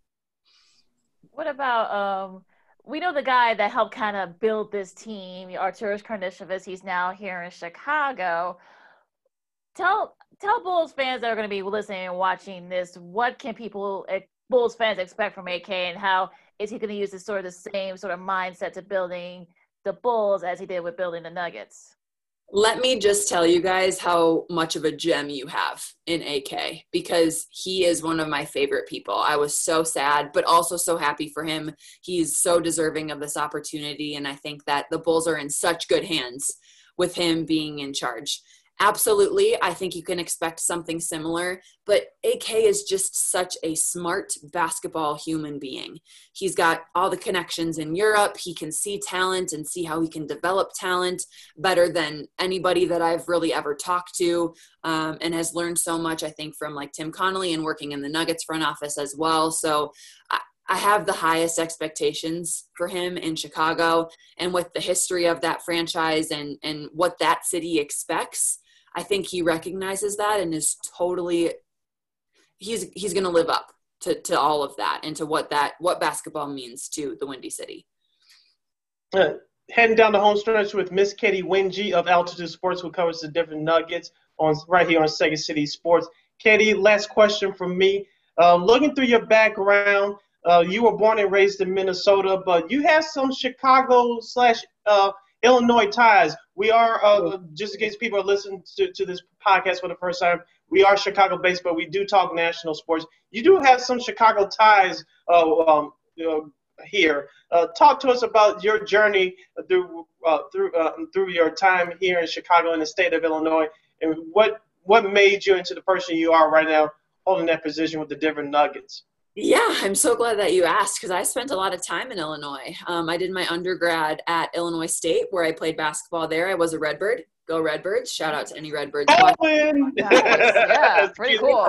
What about um we know the guy that helped kind of build this team, Arturas Karnisovas. He's now here in Chicago. Tell tell Bulls fans that are going to be listening and watching this, what can people Bulls fans expect from AK and how is he going to use this sort of the same sort of mindset to building the Bulls as he did with building the Nuggets? Let me just tell you guys how much of a gem you have in AK because he is one of my favorite people. I was so sad, but also so happy for him. He's so deserving of this opportunity. And I think that the Bulls are in such good hands with him being in charge absolutely i think you can expect something similar but ak is just such a smart basketball human being he's got all the connections in europe he can see talent and see how he can develop talent better than anybody that i've really ever talked to um, and has learned so much i think from like tim connolly and working in the nuggets front office as well so I, I have the highest expectations for him in Chicago and with the history of that franchise and and what that city expects. I think he recognizes that and is totally he's he's going to live up to to all of that and to what that what basketball means to the Windy City. Uh, heading down the home stretch with Miss Katie Winge of Altitude Sports, who covers the Denver nuggets on right here on Second City Sports. Katie, last question from me. Uh, looking through your background, uh, you were born and raised in Minnesota, but you have some Chicago slash uh, Illinois ties. We are, uh, just in case people are listening to, to this podcast for the first time, we are Chicago based, but we do talk national sports. You do have some Chicago ties uh, um, here. Uh, talk to us about your journey through uh, through uh, through your time here in Chicago in the state of Illinois, and what what made you into the person you are right now, holding that position with the Denver Nuggets. Yeah, I'm so glad that you asked because I spent a lot of time in Illinois. Um, I did my undergrad at Illinois State where I played basketball there. I was a Redbird. Go Redbirds. Shout out to any Redbirds. Nice. (laughs) Yeah, pretty cool.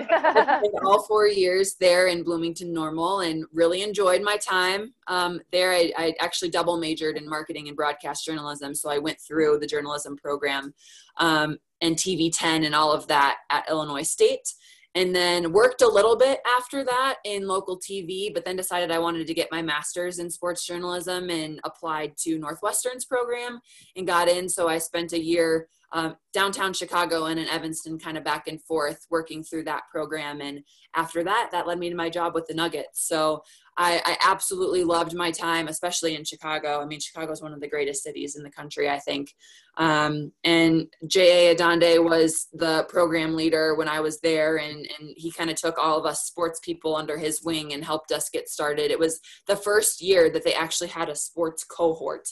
(laughs) all four years there in Bloomington Normal and really enjoyed my time um, there. I, I, actually double majored in marketing and broadcast journalism. So I went through the journalism program um, and TV 10 and all of that at Illinois State and then worked a little bit after that in local TV, but then decided I wanted to get my master's in sports journalism and applied to Northwestern's program and got in. So I spent a year um, downtown Chicago and in Evanston, kind of back and forth, working through that program. And after that, that led me to my job with the Nuggets. So I, I absolutely loved my time, especially in Chicago. I mean, Chicago is one of the greatest cities in the country, I think. Um, and J.A. Adande was the program leader when I was there, and, and he kind of took all of us sports people under his wing and helped us get started. It was the first year that they actually had a sports cohort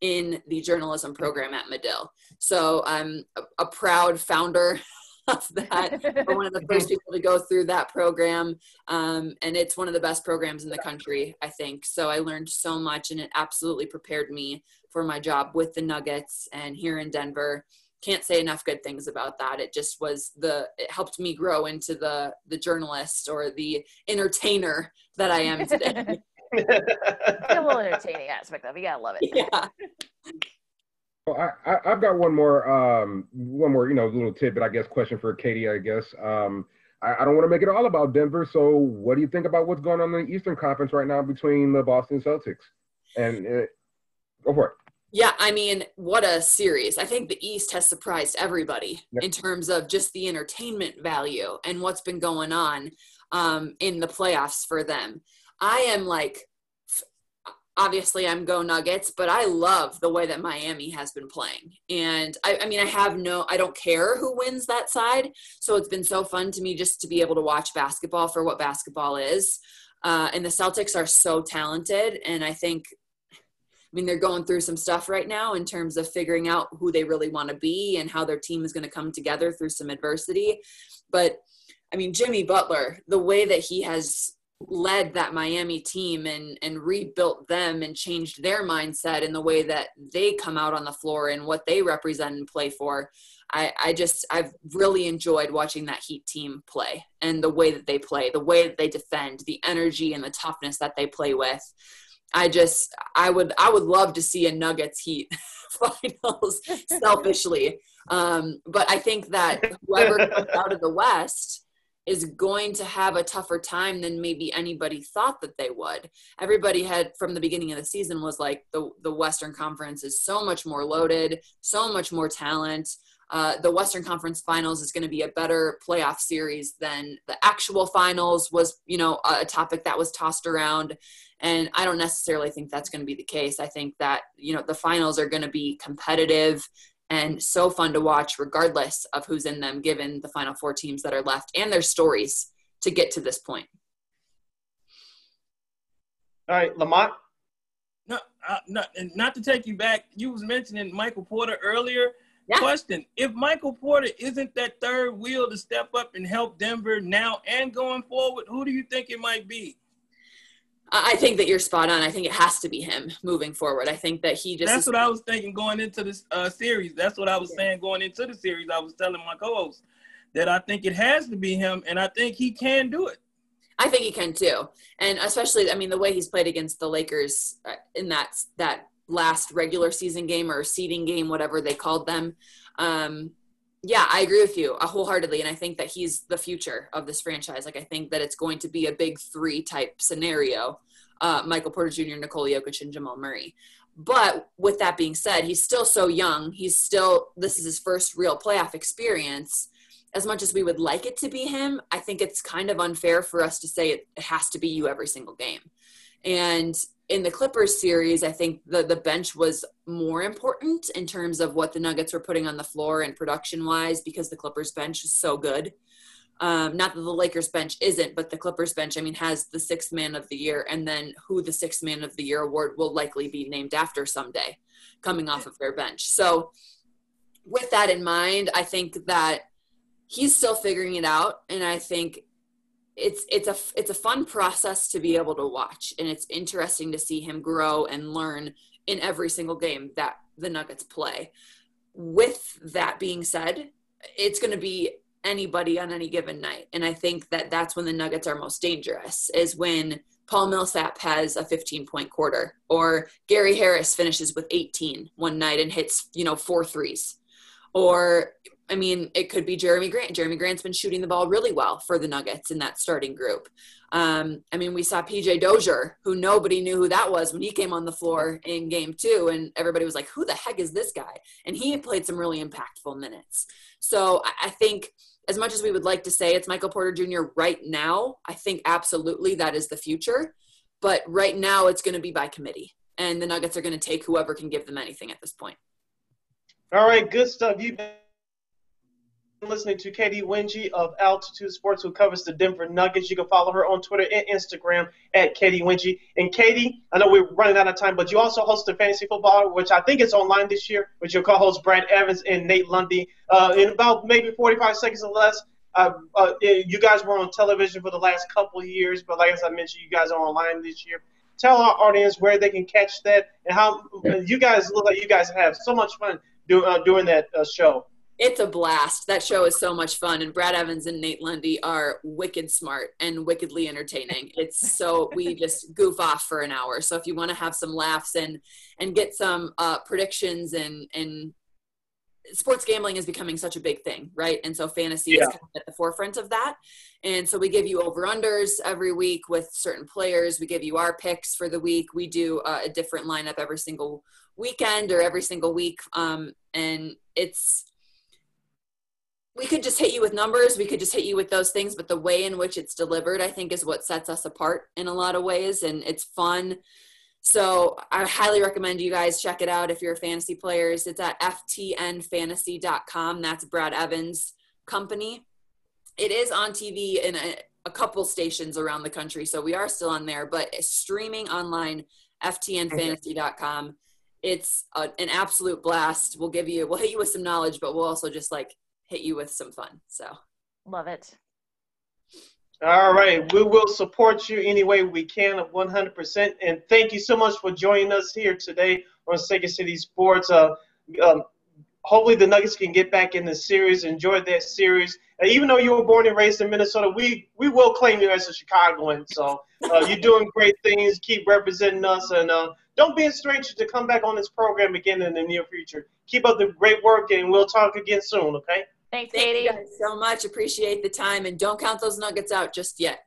in the journalism program at Medill. So I'm a, a proud founder (laughs) that. We're one of the first people to go through that program. Um, and it's one of the best programs in the country, I think. So I learned so much and it absolutely prepared me for my job with the Nuggets and here in Denver. Can't say enough good things about that. It just was the, it helped me grow into the, the journalist or the entertainer that I am today. (laughs) a little entertaining aspect of it. You gotta love it. (laughs) yeah. Well, I, I, have got one more, um, one more, you know, little tidbit, I guess, question for Katie, I guess. Um, I, I don't want to make it all about Denver. So, what do you think about what's going on in the Eastern Conference right now between the Boston Celtics? And uh, go for it. Yeah, I mean, what a series. I think the East has surprised everybody yep. in terms of just the entertainment value and what's been going on um, in the playoffs for them. I am like obviously I'm go Nuggets, but I love the way that Miami has been playing. And I, I, mean, I have no, I don't care who wins that side. So it's been so fun to me just to be able to watch basketball for what basketball is. Uh, and the Celtics are so talented. And I think, I mean, they're going through some stuff right now in terms of figuring out who they really want to be and how their team is going to come together through some adversity. But I mean, Jimmy Butler, the way that he has led that Miami team and and rebuilt them and changed their mindset in the way that they come out on the floor and what they represent and play for. I, I just I've really enjoyed watching that Heat team play and the way that they play, the way that they defend, the energy and the toughness that they play with. I just I would I would love to see a Nuggets Heat (laughs) finals (laughs) selfishly. Um, but I think that whoever comes out of the West is going to have a tougher time than maybe anybody thought that they would. Everybody had from the beginning of the season was like the the Western Conference is so much more loaded, so much more talent. Uh, the Western Conference Finals is going to be a better playoff series than the actual finals was, you know, a, topic that was tossed around. And I don't necessarily think that's going to be the case. I think that, you know, the finals are going to be competitive and so fun to watch regardless of who's in them given the final four teams that are left and their stories to get to this point. All right lamont? No, uh, not, not to take you back you was mentioning michael porter earlier. Yeah. question if michael porter isn't that third wheel to step up and help denver now and going forward who do you think it might be I think that you're spot on. I think it has to be him moving forward. I think that he just. That's what I was thinking going into this uh, series. That's what I was saying going into the series. I was telling my co-host that I think it has to be him, and I think he can do it. I think he can too, and especially, I mean, the way he's played against the Lakers uh, in that that last regular season game or seeding game, whatever they called them. Um, yeah, I agree with you uh, wholeheartedly. And I think that he's the future of this franchise. Like, I think that it's going to be a big three type scenario uh, Michael Porter Jr., Nikola Jokic, and Jamal Murray. But with that being said, he's still so young. He's still, this is his first real playoff experience. As much as we would like it to be him, I think it's kind of unfair for us to say it, it has to be you every single game. And in the Clippers series, I think the the bench was more important in terms of what the Nuggets were putting on the floor and production wise because the Clippers bench is so good. Um, not that the Lakers bench isn't, but the Clippers bench, I mean, has the sixth man of the year, and then who the sixth man of the year award will likely be named after someday, coming off of their bench. So, with that in mind, I think that he's still figuring it out, and I think it's it's a it's a fun process to be able to watch and it's interesting to see him grow and learn in every single game that the Nuggets play. With that being said, it's going to be anybody on any given night and I think that that's when the Nuggets are most dangerous is when Paul Millsap has a 15 point quarter or Gary Harris finishes with 18 one night and hits, you know, four threes. Or I mean, it could be Jerami Grant. Jerami Grant's been shooting the ball really well for the Nuggets in that starting group. Um, I mean, we saw PJ Dozier, who nobody knew who that was when he came on the floor in game two, and everybody was like, who the heck is this guy? And he played some really impactful minutes. So I think as much as we would like to say it's Michael Porter Jr. right now, I think absolutely that is the future. but right now it's going to be by committee, and the Nuggets are going to take whoever can give them anything at this point. All right, good stuff. You've been listening to Katie Winge of Altitude Sports, who covers the Denver Nuggets. You can follow her on Twitter and Instagram at Katie Winge. And Katie, I know we're running out of time, but you also host the Fantasy Football, which I think is online this year, with your co-hosts Brad Evans and Nate Lundy. Uh, in about maybe 45 seconds or less, uh, uh, you guys were on television for the last couple of years, but like as I mentioned, you guys are online this year. Tell our audience where they can catch that and how you guys look like you guys have so much fun do, uh, doing that uh, show. It's a blast. That show is so much fun, and Brad Evans and Nate Lundy are wicked smart and wickedly entertaining. It's so we just goof off for an hour. So if you want to have some laughs and and get some uh, predictions and and sports gambling is becoming such a big thing, right? And so fantasy yeah. is kind of at the forefront of that. And so we give you over unders every week with certain players. We give you our picks for the week. We do uh, a different lineup every single weekend or every single week. Um, and it's we could just hit you with numbers we could just hit you with those things but the way in which it's delivered i think is what sets us apart in a lot of ways and it's fun so I highly recommend you guys check it out if you're fantasy players. It's at ftnfantasy.com. That's Brad Evans' company. It is on TV in a, a couple stations around the country, so we are still on there, but streaming online, ftnfantasy.com. It's a, an absolute blast. We'll give you, we'll hit you with some knowledge, but we'll also just like hit you with some fun. So love it. All right. We will support you any way we can 100%. And thank you so much for joining us here today on Second City Sports. Uh, um, hopefully the Nuggets can get back in the series, enjoy that series. And even though you were born and raised in Minnesota, we, we will claim you as a Chicagoan. So uh, you're doing great things. Keep representing us. And uh, don't be a stranger to come back on this program again in the near future. Keep up the great work, and we'll talk again soon, okay? Thanks, Thank Katie. you guys so much. Appreciate the time, and don't count those nuggets out just yet.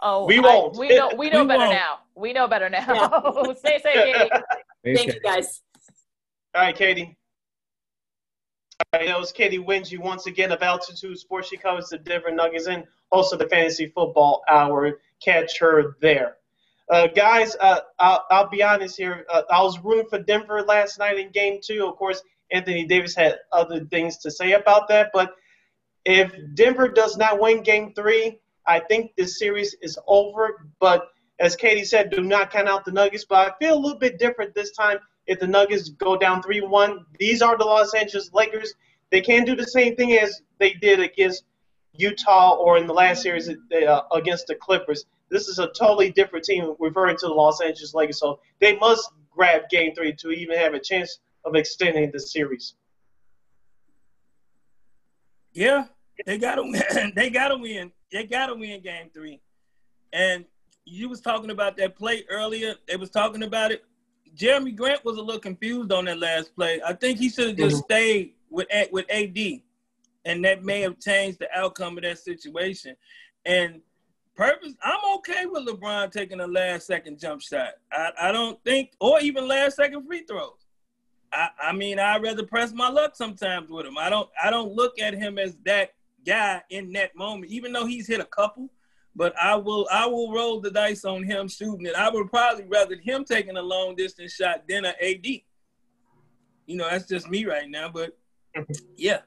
Oh, we won't. I, we know. We (laughs) know we better won't. now. We know better now. Yeah. (laughs) Stay safe, Katie. (laughs) Thank Katie. you, guys. All right, Katie. All right, that was Katie Winge once again of Altitude Sports. She covers the Denver Nuggets and also the Fantasy Football Hour. Catch her there. Uh, guys, uh, I'll, I'll, be honest here. Uh, I was rooting for Denver last night in Game Two. Of course, Anthony Davis had other things to say about that. But if Denver does not win game three, I think this series is over. But as Katie said, do not count out the Nuggets. But I feel a little bit different this time if the Nuggets go down 3 1. These are the Los Angeles Lakers. They can't do the same thing as they did against Utah or in the last series uh, against the Clippers. This is a totally different team referring to the Los Angeles Lakers. So they must grab game three to even have a chance of extending the series. Yeah, they got (laughs) to win. they got to win. They got to win game three. And you was talking about that play earlier. They was talking about it. Jerami Grant was a little confused on that last play. I think he should have just mm-hmm. stayed with with AD, and that may have changed the outcome of that situation. And purpose, I'm okay with LeBron taking a last second jump shot. I, I don't think, or even last second free throws. I, I mean, I'd rather press my luck sometimes with him. I don't I don't look at him as that guy in that moment, even though he's hit a couple. But I will I will roll the dice on him shooting it. I would probably rather him taking a long distance shot than an AD. You know, that's just me right now. But yeah.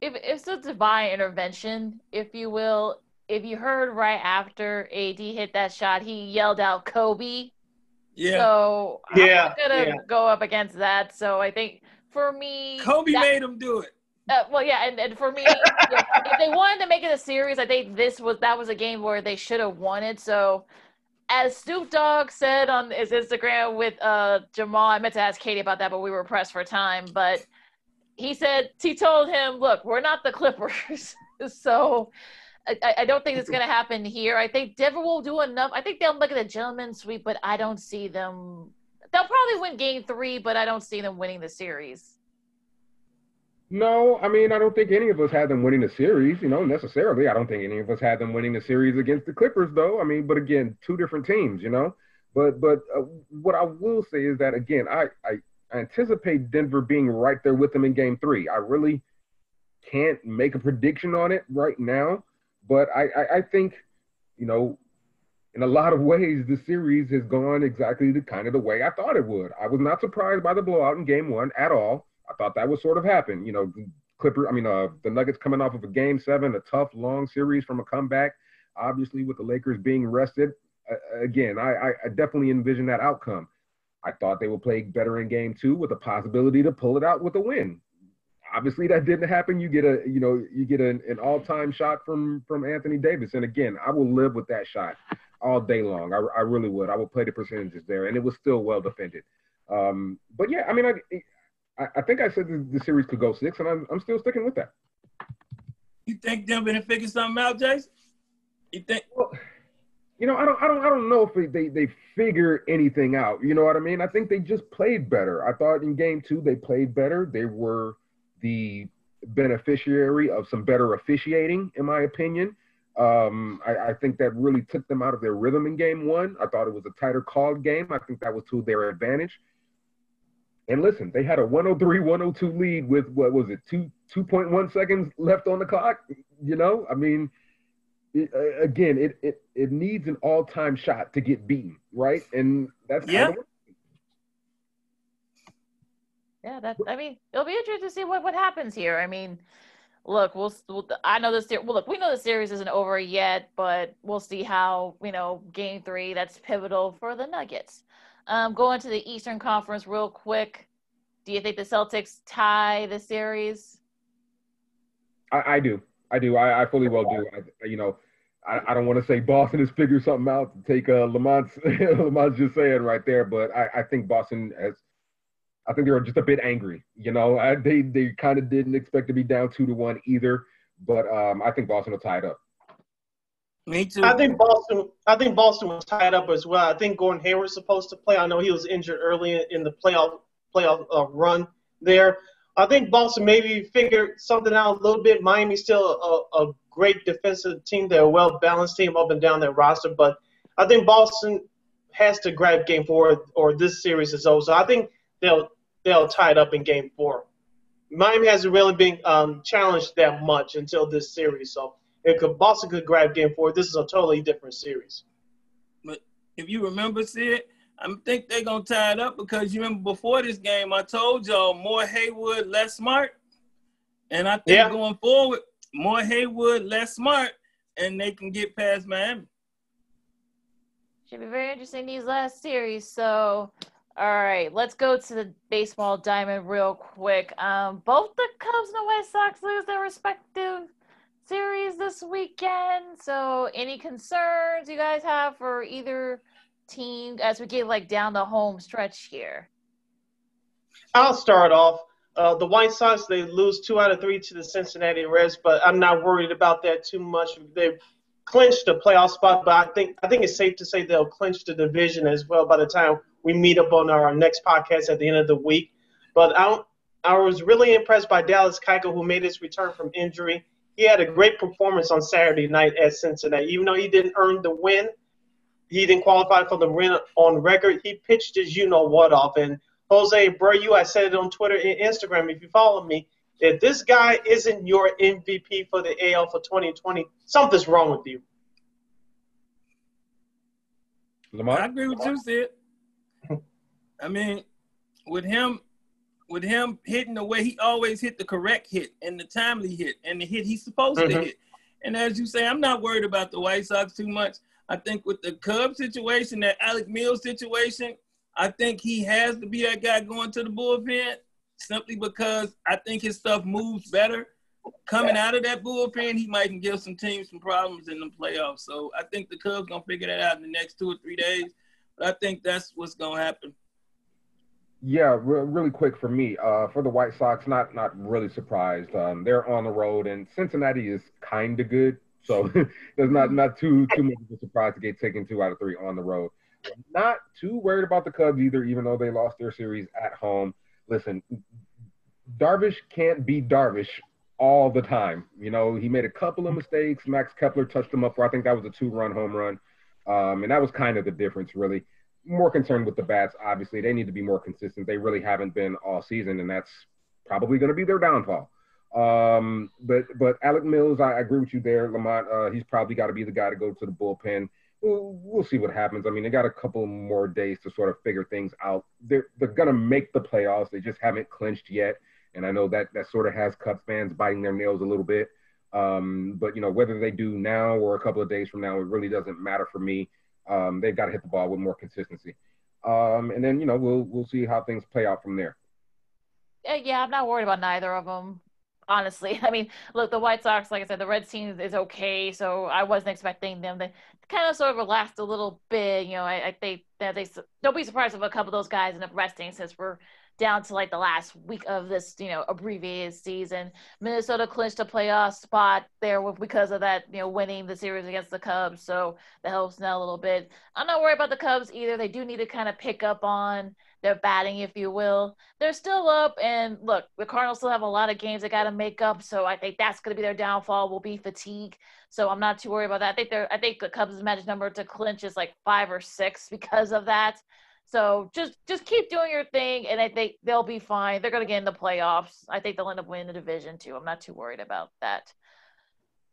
If it's a divine intervention, if you will, if you heard right after AD hit that shot, he yelled out Kobe yeah. So yeah, I'm gonna yeah. go up against that. So I think for me, Kobe that, made him do it. Uh, well, yeah, and, and for me, (laughs) if they wanted to make it a series, I think this was that was a game where they should have won it. So, as Snoop Dogg said on his Instagram with uh, Jamal, I meant to ask Katie about that, but we were pressed for time. But he said he told him, "Look, we're not the Clippers, (laughs) so I, I don't think it's going to happen here. I think Denver will do enough. I think they'll look at the gentleman's sweep, but I don't see them. They'll probably win game three, but I don't see them winning the series. No, I mean, I don't think any of us had them winning the series, you know, necessarily. I don't think any of us had them winning the series against the Clippers, though. I mean, but again, two different teams, you know. But but uh, what I will say is that again, I, I anticipate Denver being right there with them in Game Three. I really can't make a prediction on it right now. But I, I, I think, you know, in a lot of ways, the series has gone exactly the kind of the way I thought it would. I was not surprised by the blowout in game one at all. I thought that would sort of happen. You know, Clipper, I mean, uh, the Nuggets coming off of a game seven, a tough, long series from a comeback, obviously with the Lakers being rested. Uh, again, I, I definitely envision that outcome. I thought they would play better in game two with a possibility to pull it out with a win. Obviously, that didn't happen. You get a, you know, you get an, an all-time shot from from Anthony Davis, and again, I will live with that shot all day long. I, I really would. I would play the percentages there, and it was still well defended. Um, but yeah, I mean, I, I think I said the, the, series could go six, and I'm, I'm still sticking with that. You think they're gonna figure something out, Jason? You think? Well, you know, I don't, I don't, I don't know if they, they they figure anything out. You know what I mean? I think they just played better. I thought in game two they played better. They were the beneficiary of some better officiating, in my opinion. Um, I, I, think that really took them out of their rhythm in game one. I thought it was a tighter called game. I think that was to their advantage. And listen, they had a 103 102 lead with what was it, two 2.1 seconds left on the clock. You know, I mean, it, uh, again, it, it it needs an all time shot to get beaten, right? And that's yeah. Yeah, that I mean, it'll be interesting to see what what happens here. I mean, look, we'll, we'll I know this. Well, look, we know the series isn't over yet, but we'll see how you know Game Three. That's pivotal for the Nuggets. Um, going to the Eastern Conference real quick. Do you think the Celtics tie the series? I, I do. I do. I, I fully well do. I, you know, I, I don't want to say Boston has figured something out to take uh, Lamont's (laughs) Lamont's just saying right there, but I, I think Boston has I think they were just a bit angry. You know, I, they they kind of didn't expect to be down two to one either, but um, I think Boston will tie it up. Me too. I think Boston. I think Boston was tied up as well. I think Gordon Hayward's supposed to play. I know he was injured early in the playoff playoff uh, run there. I think Boston maybe figured something out a little bit. Miami's still a, a great defensive team. They're a well balanced team up and down their roster, but I think Boston has to grab game four or this series is over. So I think they'll they'll tie it up in game four. Miami hasn't really been um, challenged that much until this series. So if Boston could grab game four, this is a totally different series. But if you remember, Sid, I think they're gonna tie it up because you remember before this game, I told y'all more Hayward, less smart. And I think yeah. going forward, more Hayward, less smart, and they can get past Miami. Should be very interesting these last series. So all right, let's go to the baseball diamond real quick. Um, both the Cubs and the White Sox lose their respective series this weekend. So, any concerns you guys have for either team as we get like down the home stretch here? I'll start off. Uh, the White Sox they lose two out of three to the Cincinnati Reds, but I'm not worried about that too much. They've clinched a playoff spot, but I think I think it's safe to say they'll clinch the division as well by the time we meet up on our next podcast at the end of the week. But I, I was really impressed by Dallas Keuchel, who made his return from injury. He had a great performance on Saturday night at Cincinnati. Even though he didn't earn the win, he didn't qualify for the win on record. He pitched his you know what off. And Jose Abreu, I said it on Twitter and Instagram. If you follow me, if this guy isn't your MVP for the AL for 2020, something's wrong with you. Lamar? I agree with you, Sid. I mean, with him, with him hitting the way he always hit the correct hit and the timely hit and the hit he's supposed mm-hmm. to hit. And as you say, I'm not worried about the White Sox too much. I think with the Cubs situation, that Alec Mills situation, I think he has to be that guy going to the bullpen simply because I think his stuff moves better. Coming out of that bullpen, he might give some teams some problems in the playoffs. So I think the Cubs gonna figure that out in the next two or three days. But I think that's what's gonna happen. Yeah, re- really quick for me. Uh, for the White Sox, not not really surprised. Um, they're on the road, and Cincinnati is kind of good, so (laughs) there's not not too too much of a surprise to get taken two out of three on the road. Not too worried about the Cubs either, even though they lost their series at home. Listen, Darvish can't be Darvish all the time. You know, he made a couple of mistakes. Max Kepler touched him up for I think that was a two-run home run, um, and that was kind of the difference, really more concerned with the bats. Obviously, they need to be more consistent. They really haven't been all season, and that's probably going to be their downfall. Um, but but Alec Mills, I, I, agree with you there, Lamont. Uh, he's probably got to be the guy to go to the bullpen. we'll, we'll see what happens. I mean, they got a couple more days to sort of figure things out. They're they're gonna make the playoffs. They just haven't clinched yet, and I know that that sort of has Cubs fans biting their nails a little bit. Um, but you know, whether they do now or a couple of days from now, it really doesn't matter for me. Um, they've got to hit the ball with more consistency. Um, and then you know we'll we'll see how things play out from there. Yeah, I'm not worried about neither of them. Honestly, (laughs) I mean, look, the White Sox, like I said, the Red team is okay, so I wasn't expecting them to kind of sort of relax a little bit. You know, I, I think that they don't be surprised if a couple of those guys end up resting since we're down to like the last week of this, you know, abbreviated season. Minnesota clinched a playoff spot there because of that, you know, winning the series against the Cubs. So that helps now a little bit. I'm not worried about the Cubs either. They do need to kind of pick up on their batting, if you will. They're still up, and look, the Cardinals still have a lot of games they got to make up. So I think that's going to be their downfall. Will be fatigue. So I'm not too worried about that. I think they're. I think the Cubs' magic number to clinch is like five or six because of that. So just just keep doing your thing, and I think they'll be fine. They're going to get in the playoffs. I think they'll end up winning the division too. I'm not too worried about that.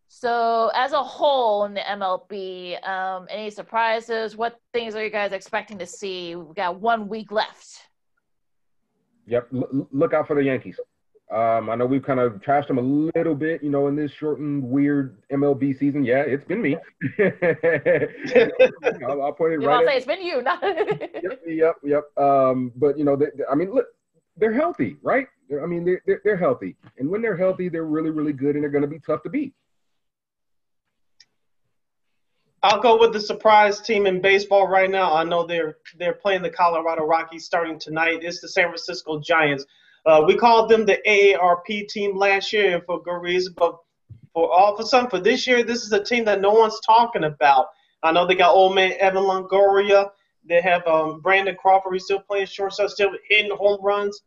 So as a whole in the MLB, um, any surprises? What things are you guys expecting to see? We've got one week left. Yep, L- look out for the Yankees. Um, I know we've kind of trashed them a little bit, you know, in this shortened, weird MLB season. Yeah, it's been me. (laughs) I'll, I'll point it you right. Say it's been you, not. yep, (laughs) yep, yep. Um, but you know, they, I mean, look, they're healthy, right? They're, I mean, they're, they're they're healthy, and when they're healthy, they're really, really good, and they're going to be tough to beat. I'll go with the surprise team in baseball right now. I know they're they're playing the Colorado Rockies starting tonight. It's the San Francisco Giants. Uh, we called them the AARP team last year for good reason, but for all of a sudden for this year, this is a team that no one's talking about. I know they got old man Evan Longoria. They have um, Brandon Crawford. He's still playing shortstop, still hitting home runs.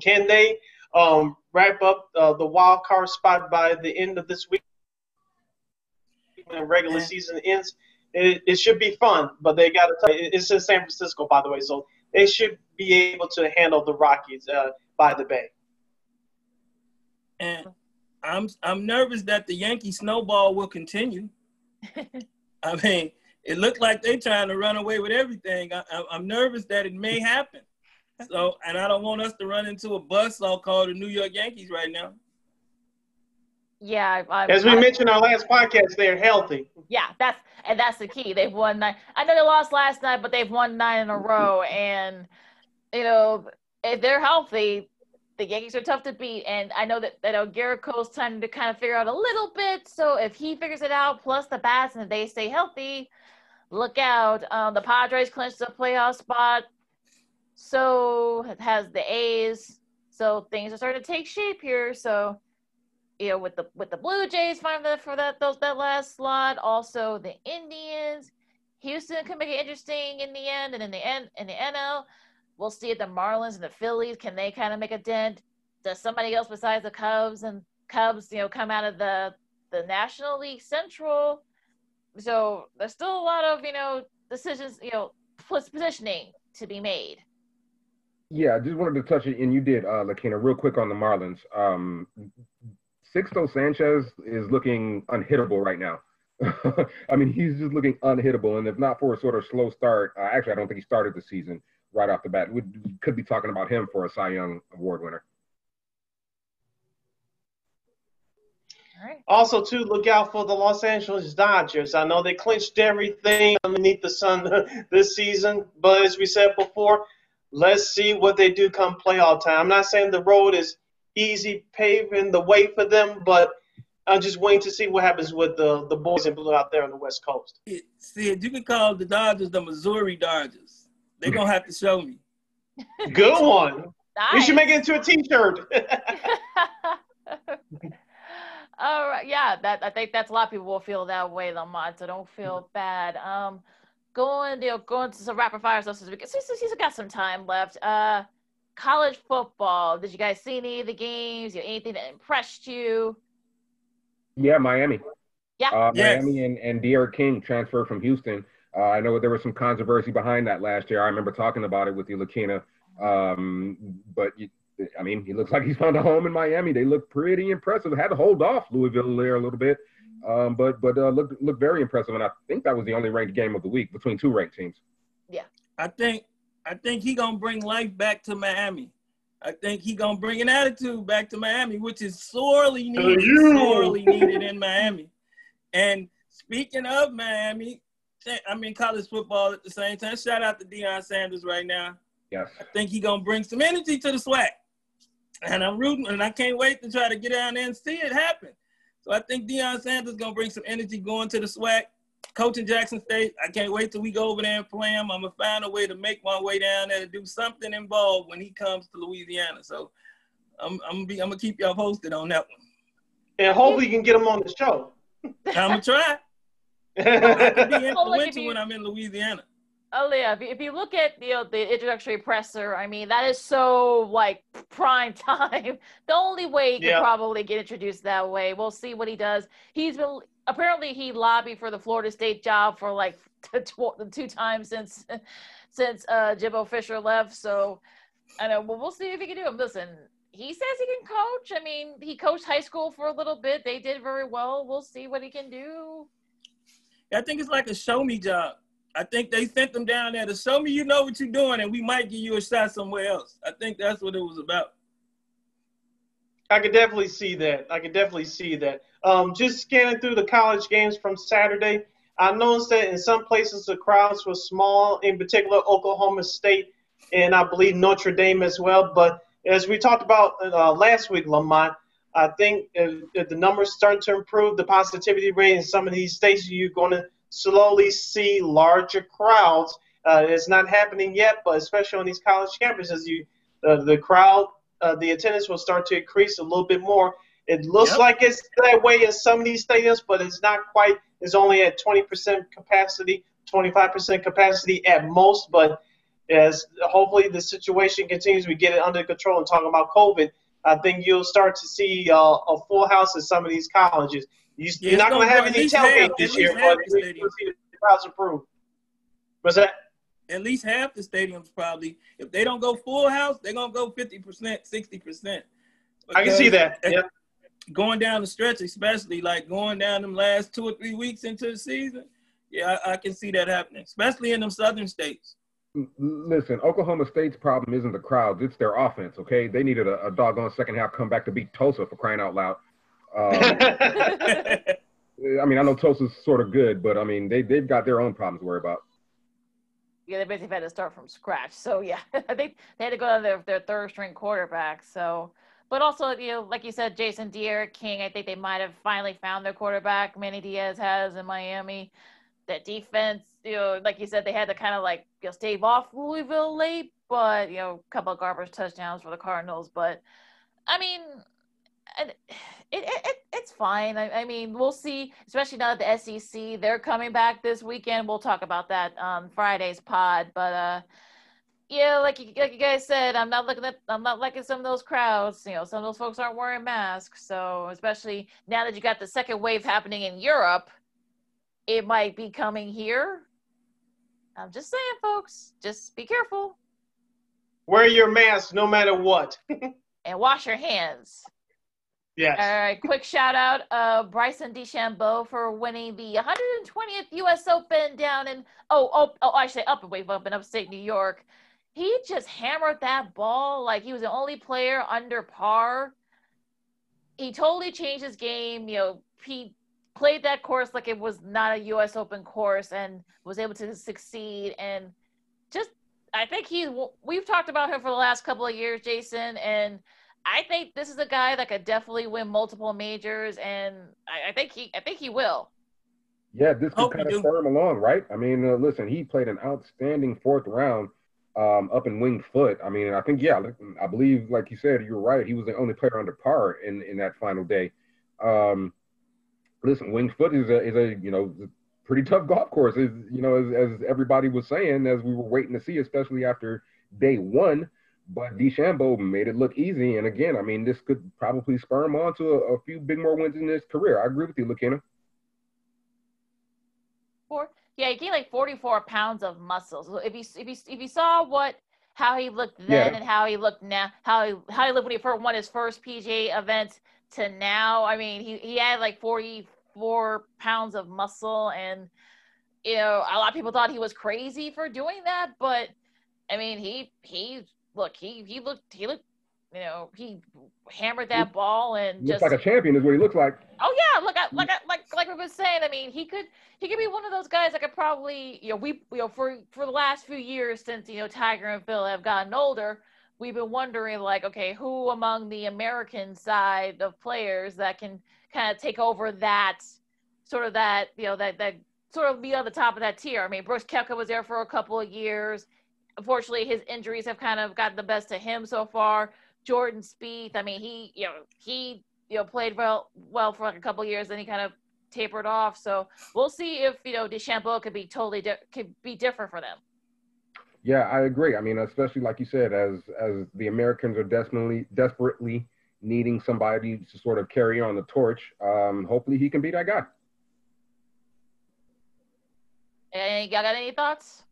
Can they um, wrap up uh, the wild card spot by the end of this week? When regular season ends, it, it should be fun. But they got to. It's in San Francisco, by the way, so they should be able to handle the Rockies uh, by the Bay. And I'm I'm nervous that the Yankee snowball will continue. (laughs) I mean, it looked like they're trying to run away with everything. I, am nervous that it may happen. So, and I don't want us to run into a bus all called the New York Yankees right now. Yeah, I, as we I, mentioned our last podcast, they're healthy. Yeah, that's and that's the key. They've won nine. I know they lost last night, but they've won nine in a row. And you know, if they're healthy, the Yankees are tough to beat. And I know that that Gerrit Cole's trying to kind of figure out a little bit. So if he figures it out, plus the bats, and they stay healthy, look out. Um, the Padres clinched the playoff spot. So has the A's. So things are starting to take shape here. So you know, with the with the Blue Jays fighting for that for that those that last slot. Also the Indians, Houston can make it interesting in the end, and in the end in the NL, we'll see if the Marlins and the Phillies can they kind of make a dent. Does somebody else besides the Cubs and Cubs, you know, come out of the the National League Central? So there's still a lot of you know decisions, you know, positioning to be made. Yeah, I just wanted to touch it, and you did, uh, Lakina, real quick on the Marlins. Um, Sixto Sanchez is looking unhittable right now. (laughs) I mean, he's just looking unhittable. And if not for a sort of slow start, uh, actually, I don't think he started the season right off the bat. We could be talking about him for a Cy Young Award winner. Also, too, look out for the Los Angeles Dodgers. I know they clinched everything underneath the sun (laughs) this season, but as we said before, let's see what they do come playoff time. I'm not saying the road is easy paving the way for them, but I'm just waiting to see what happens with the the boys in blue out there on the West Coast. See, you can call the Dodgers the Missouri Dodgers. They're gonna have to show me. Good one. Nice. We should make it into a T-shirt. (laughs) All right, yeah, that I think that's a lot of people will feel that way, Lamont. So don't feel bad. Um, going, you know, going to some rapid fire stuff because he's, he's got some time left. Uh, college football. Did you guys see any of the games? You know, anything that impressed you? Yeah, Miami. Yeah, uh, yes. Miami and and D'Eriq King transferred from Houston. Uh, I know there was some controversy behind that last year. I remember talking about it with you, Lakina. Um, but you, I mean, he looks like he's found a home in Miami. They look pretty impressive. Had to hold off Louisville there a little bit. Um, but but uh, looked looked very impressive, and I think that was the only ranked game of the week between two ranked teams. Yeah, I think I think he gonna bring life back to Miami. I think he gonna bring an attitude back to Miami, which is sorely needed, sorely needed in (laughs) Miami. And speaking of Miami, I mean college football at the same time. Shout out to Deion Sanders right now. Yes, I think he gonna bring some energy to the SWAC, and I'm rooting, and I can't wait to try to get down there and see it happen. So I think Deion Sanders gonna bring some energy going to the SWAC. Coaching Jackson State, I can't wait till we go over there and play him. I'm gonna find a way to make my way down there to do something involved when he comes to Louisiana. So I'm, I'm gonna be, I'm gonna keep y'all posted on that one. And hopefully you can get him on the show. I'm gonna try. I can be (laughs) influential when I'm in Louisiana. Oh yeah, if you, if you look at you know the introductory presser, I mean that is so like prime (laughs) time. the only way he could yeah. probably get introduced that way. We'll see what he does. He's been apparently he lobbied for the Florida State job for like (laughs) two times since since uh, Jimbo Fisher left. So I know. Well, we'll see if he can do it. Listen, he says he can coach. I mean, he coached high school for a little bit. They did very well. We'll see what he can do. I think it's like a show me job. I think they sent them down there to show me you know what you're doing, and we might give you a shot somewhere else. I think that's what it was about. I could definitely see that. I could definitely see that. Um, just scanning through the college games from Saturday, I noticed that in some places the crowds were small, in particular Oklahoma State and I believe Notre Dame as well. But as we talked about uh, last week, Lamont, I think if, if, the numbers start to improve, the positivity rate in some of these states, you're going to slowly see larger crowds. Uh, it's not happening yet, but especially on these college campuses, you uh, the crowd, uh, the attendance will start to increase a little bit more. It looks yep. like it's that way in some of these stadiums, but it's not quite. It's only at 20% capacity, 25% capacity at most. But as hopefully the situation continues, we get it under control. And talking about COVID, I think you'll start to see uh, a full house at some of these colleges. You, are yeah, not going to have any tailgate this year, but you'll see the crowds improve. What's that? At least half the stadiums probably. If they don't go full house, they're gonna go fifty percent, sixty percent. I can see that. Yeah. Going down the stretch, especially like going down them last two or three weeks into the season, yeah, I, I can see that happening, especially in them southern states. Listen, Oklahoma State's problem isn't the crowds; it's their offense. Okay, they needed a, a doggone second half comeback to beat Tulsa for crying out loud. Um, (laughs) I mean, I know Tulsa's sort of good, but I mean, they they've got their own problems to worry about. Yeah, they basically had to start from scratch. So yeah, (laughs) I think they had to go to their their third string quarterback. So, but also you know, like you said, Jason D'Eriq King. I think they might have finally found their quarterback. Manny Diaz has in Miami. That defense, you know, like you said, they had to kind of like you know, stave off Louisville late, but you know, a couple of garbage touchdowns for the Cardinals. But I mean, it, it, it it's fine. I, I, mean, we'll see. Especially now that the SEC they're coming back this weekend. We'll talk about that on Friday's pod. But uh, yeah, like you, like you guys said, I'm not looking at I'm not liking some of those crowds. You know, some of those folks aren't wearing masks. So especially now that you got the second wave happening in Europe, it might be coming here. I'm just saying, folks. Just be careful. Wear your mask no matter what. (laughs) and wash your hands. Yes. All right. Quick shout out, uh, Bryson DeChambeau for winning the 120th U.S. Open down in oh oh oh I say up and wave up in upstate New York. He just hammered that ball like he was the only player under par. He totally changed his game. You know, he played that course like it was not a U.S. Open course and was able to succeed. And just, I think he. We've talked about him for the last couple of years, Jason, and I think this is a guy that could definitely win multiple majors, and I, I think he, I think he will. Yeah, this could kind of spur him along, right? I mean, uh, listen, he played an outstanding fourth round um, up in Winged Foot. I mean, I think, yeah, I believe, like you said, you're right. He was the only player under par in in that final day. Um, listen, Winged Foot is a is a you know pretty tough golf course. Is you know as, as everybody was saying as we were waiting to see, especially after day one. But DeChambeau made it look easy. And again, I mean, this could probably spur him on to a, a few big more wins in his career. I agree with you, Lakina. Four, yeah, he gained like 44 pounds of muscle. So if you if you if you saw what how he looked then yeah. and how he looked now, how he how he looked when he first won his first PGA event to now, I mean, he he had like 40 four pounds of muscle, and you know, a lot of people thought he was crazy for doing that, but I mean, he he look he he looked he looked you know he hammered that ball and Looks just like a champion is what he looks like. Oh yeah, look, I, like I, like like we were saying. I mean, he could he could be one of those guys that could probably you know we you know for for the last few years since you know Tiger and Phil have gotten older, we've been wondering like okay who among the American side of players that can kind of take over that sort of that you know that that sort of be on the top of that tier. I mean, Brooks Koepka was there for a couple of years. Unfortunately, his injuries have kind of gotten the best of him so far. Jordan Spieth, I mean, he you know he you know played well well for like a couple of years, then he kind of tapered off. So we'll see if you know DeChambeau could be totally di- could be different for them. Yeah, I agree. I mean, especially like you said, as as the Americans are desperately desperately needing somebody to sort of carry on the torch. Um, hopefully, he can be that guy. And y'all got any thoughts?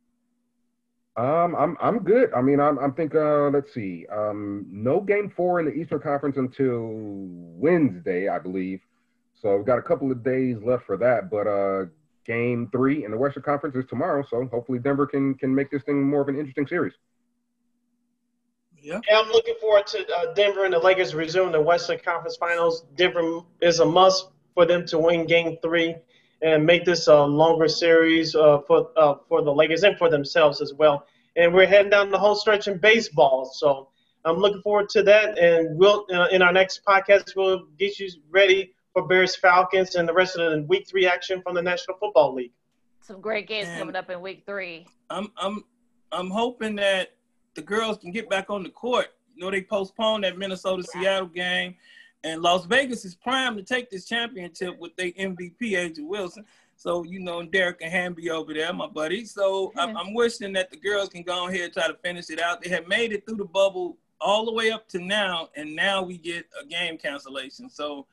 Um, I'm I'm good. I mean, I'm I'm think. Uh, let's see. Um, no game four in the Eastern Conference until Wednesday, I believe. So we've got a couple of days left for that. But uh, game three in the Western Conference is tomorrow. So hopefully Denver can can make this thing more of an interesting series. Yeah. Yeah, I'm looking forward to uh, Denver and the Lakers resume the Western Conference Finals. Denver is a must for them to win Game Three and make this a longer series uh, for uh, for the Lakers and for themselves as well. And we're heading down the whole stretch in baseball, so I'm looking forward to that. And we'll uh, in our next podcast we'll get you ready for Bears Falcons and the rest of the Week Three action from the National Football League. Some great games And- coming up in week three. I'm I'm I'm hoping that the girls can get back on the court. You know, they postponed that Minnesota Seattle game, and Las Vegas is primed to take this championship with their MVP A'ja Wilson. So you know, Dearica Hamby over there, my buddy. So I'm, I'm wishing that the girls can go ahead and try to finish it out. They have made it through the bubble all the way up to now, and now we get a game cancellation. So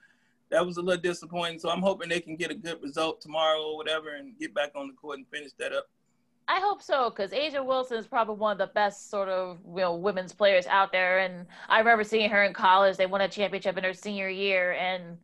that was a little disappointing. So I'm hoping they can get a good result tomorrow or whatever, and get back on the court and finish that up. I hope so because A'ja Wilson is probably one of the best sort of you know women's players out there, and I remember seeing her in college. They won a championship in her senior year, and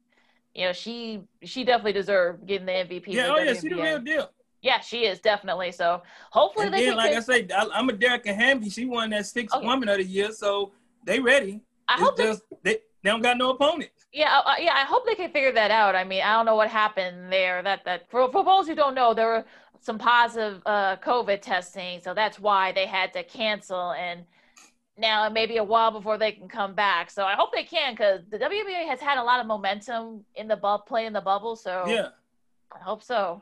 you know she she definitely deserved getting the MVP. Yeah, oh yeah, she the real deal. Yeah, she is definitely. So hopefully And they then, can. like I say, I, I'm a Dearica Hamby. She won that sixth oh, Okay. woman of the year, so they ready. I It's hope just they, they don't got no opponent. yeah, uh, yeah. I hope they can figure that out. I mean, I don't know what happened there. That that for for those who don't know, there were some positive uh, COVID testing, so that's why they had to cancel. And now it may be a while before they can come back. So I hope they can because the WNBA has had a lot of momentum in the bu- play in the bubble. So Yeah, I hope so.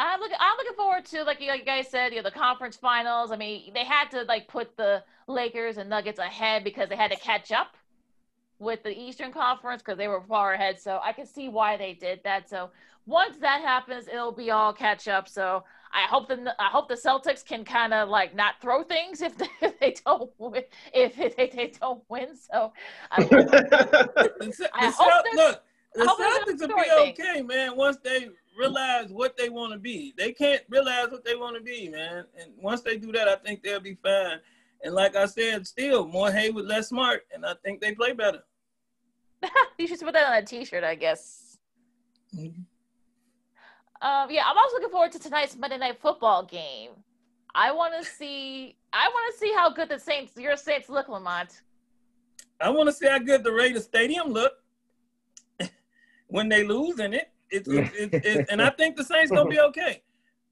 I'm looking. I'm looking forward to like you like you guys said, you know, the conference finals. I mean, they had to like put the Lakers and Nuggets ahead because they had to catch up with the Eastern Conference because they were far ahead. So I can see why they did that. So once that happens, it'll be all catch up. So I hope the I hope the Celtics can kind of like not throw things if they, if they don't win if they, they don't win. So I, (laughs) The Ce- I the hope Celt- look, the Celtics will gonna be story okay, man. Once they realize what they want to be, they can't realize what they want to be, man. And once they do that, I think they'll be fine. And like I said, still more Hayward, less smart, and I think they play better. (laughs) you should put that on a T-shirt, I guess. Mhm. Um, yeah, I'm also looking forward to tonight's Monday Night Football game. I want to see. I want to see how good the Saints, your Saints, look, Lamont. I want to see how good the Raiders Stadium look (laughs) when they lose in it. It's, it's, it's, it's, and I (laughs) think the Saints gonna be okay.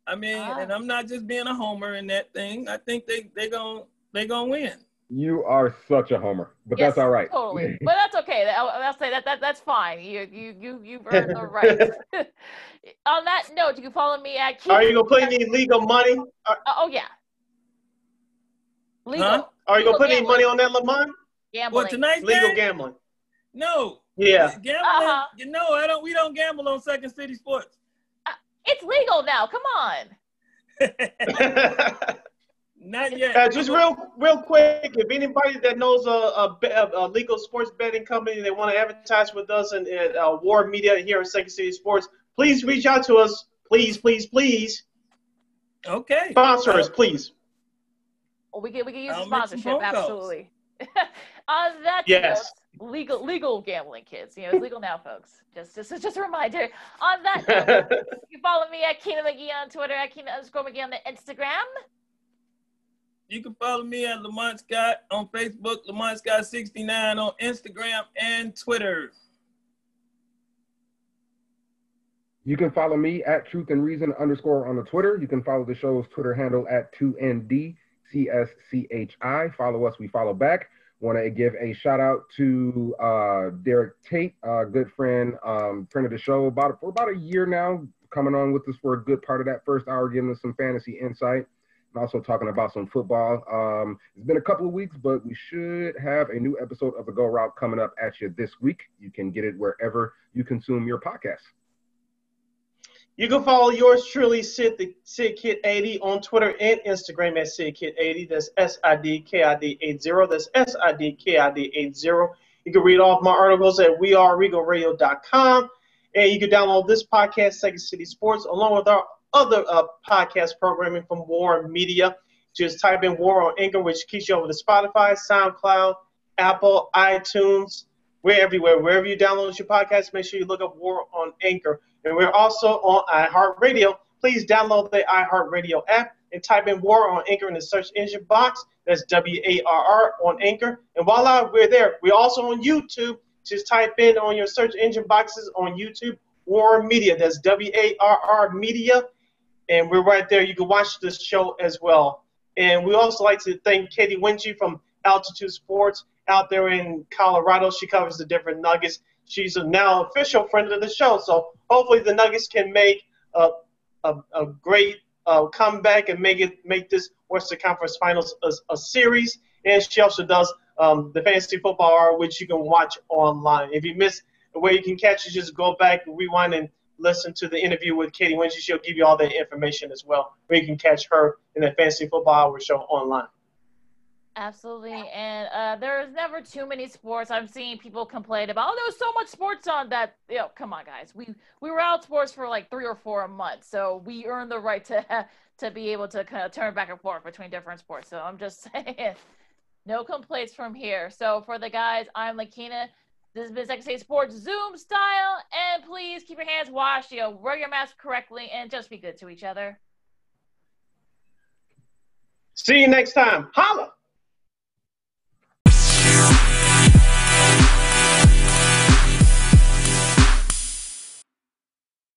I mean, Ah. and I'm not just being a homer in that thing. I think they they gonna they gonna win. You are such a homer, but Yes, that's all right. Totally, (laughs) but that's okay. I'll, I'll say that, that that's fine. You you you you've earned the right. (laughs) on that note, you can follow me at. Keith- Are you gonna put any legal money? Are, Oh, oh, yeah. Legal. Huh? are you gonna Legal put any money on that, Lamont? Gambling. Well, tonight's Legal game? gambling. No. Yeah. Gambling. Uh-huh. You know, I don't. We don't gamble on Second City Sports. It's legal now. Come on. (laughs) Not yet. Uh, just real, real quick, if anybody that knows a, a, a, a legal sports betting company they want to advertise with us and at uh, War Media here at Second City Sports, please reach out to us. Please, please, please Okay. sponsor us, please. Well, we can we can use I'll the sponsorship absolutely. (laughs) On that Yes. Legal legal gambling kids. You know, it's (laughs) legal now, folks. Just just just a reminder. On that note, you (laughs) follow me at Keena McGee on Twitter, at Keena underscore McGee on the Instagram. You can follow me at Lamont Scott on Facebook, Lamont Scott 69 on Instagram and Twitter. You can follow me at Truth and Reason underscore on the Twitter. You can follow the show's Twitter handle at 2NDCSCHI. Follow us, we follow back. Want to give a shout out to uh, Derek Tate, a good friend, um, friend of the show, about for about a year now, coming on with us for a good part of that first hour, giving us some fantasy insight and also talking about some football. Um, it's been a couple of weeks, but we should have a new episode of the Go Route coming up at you this week. You can get it wherever you consume your podcasts. You can follow yours truly, Sid the Sid Kid 80 on Twitter and Instagram at Sid Kid 80. That's S I D K I D 80. That's S I D K I D 80. You can read all of my articles at weareregalradio.com. And you can download this podcast, Second City Sports, along with our other uh, podcast programming from War Media. Just type in War on Anchor, which keeps you over to Spotify, SoundCloud, Apple, iTunes. We're everywhere. Wherever you download your podcast, make sure you look up War on Anchor. And we're also on iHeartRadio. Please download the iHeartRadio app and type in War on Anchor in the search engine box. That's W A R R on Anchor. And voila, we're there. We're also on YouTube. Just type in on your search engine boxes on YouTube War Media. That's W A R R Media. And we're right there. You can watch this show as well. And we also like to thank Katie Winge from Altitude Sports out there in Colorado. She covers the Denver Nuggets. She's a now official friend of the show. So hopefully the Nuggets can make a, a, a great uh, comeback and make it make this Western Conference Finals a, a series. And she also does um, the Fantasy Football Hour, which you can watch online. If you miss where you can catch it, just go back, rewind, and listen to the interview with Katie Winge. She'll give you all that information as well, where you can catch her in the Fantasy Football Hour show online. Absolutely, and uh, there's never too many sports. I'm seeing people complain about, oh, there's so much sports on that. You know, come on, guys. We we were out sports for like three or four a month, so we earned the right to to be able to kind of turn back and forth between different sports. So I'm just (laughs) saying, no complaints from here. So for the guys, I'm Lakina. This has been Second City Sports Zoom style, and please keep your hands washed. You know, wear your mask correctly, and just be good to each other. See you next time. Holla.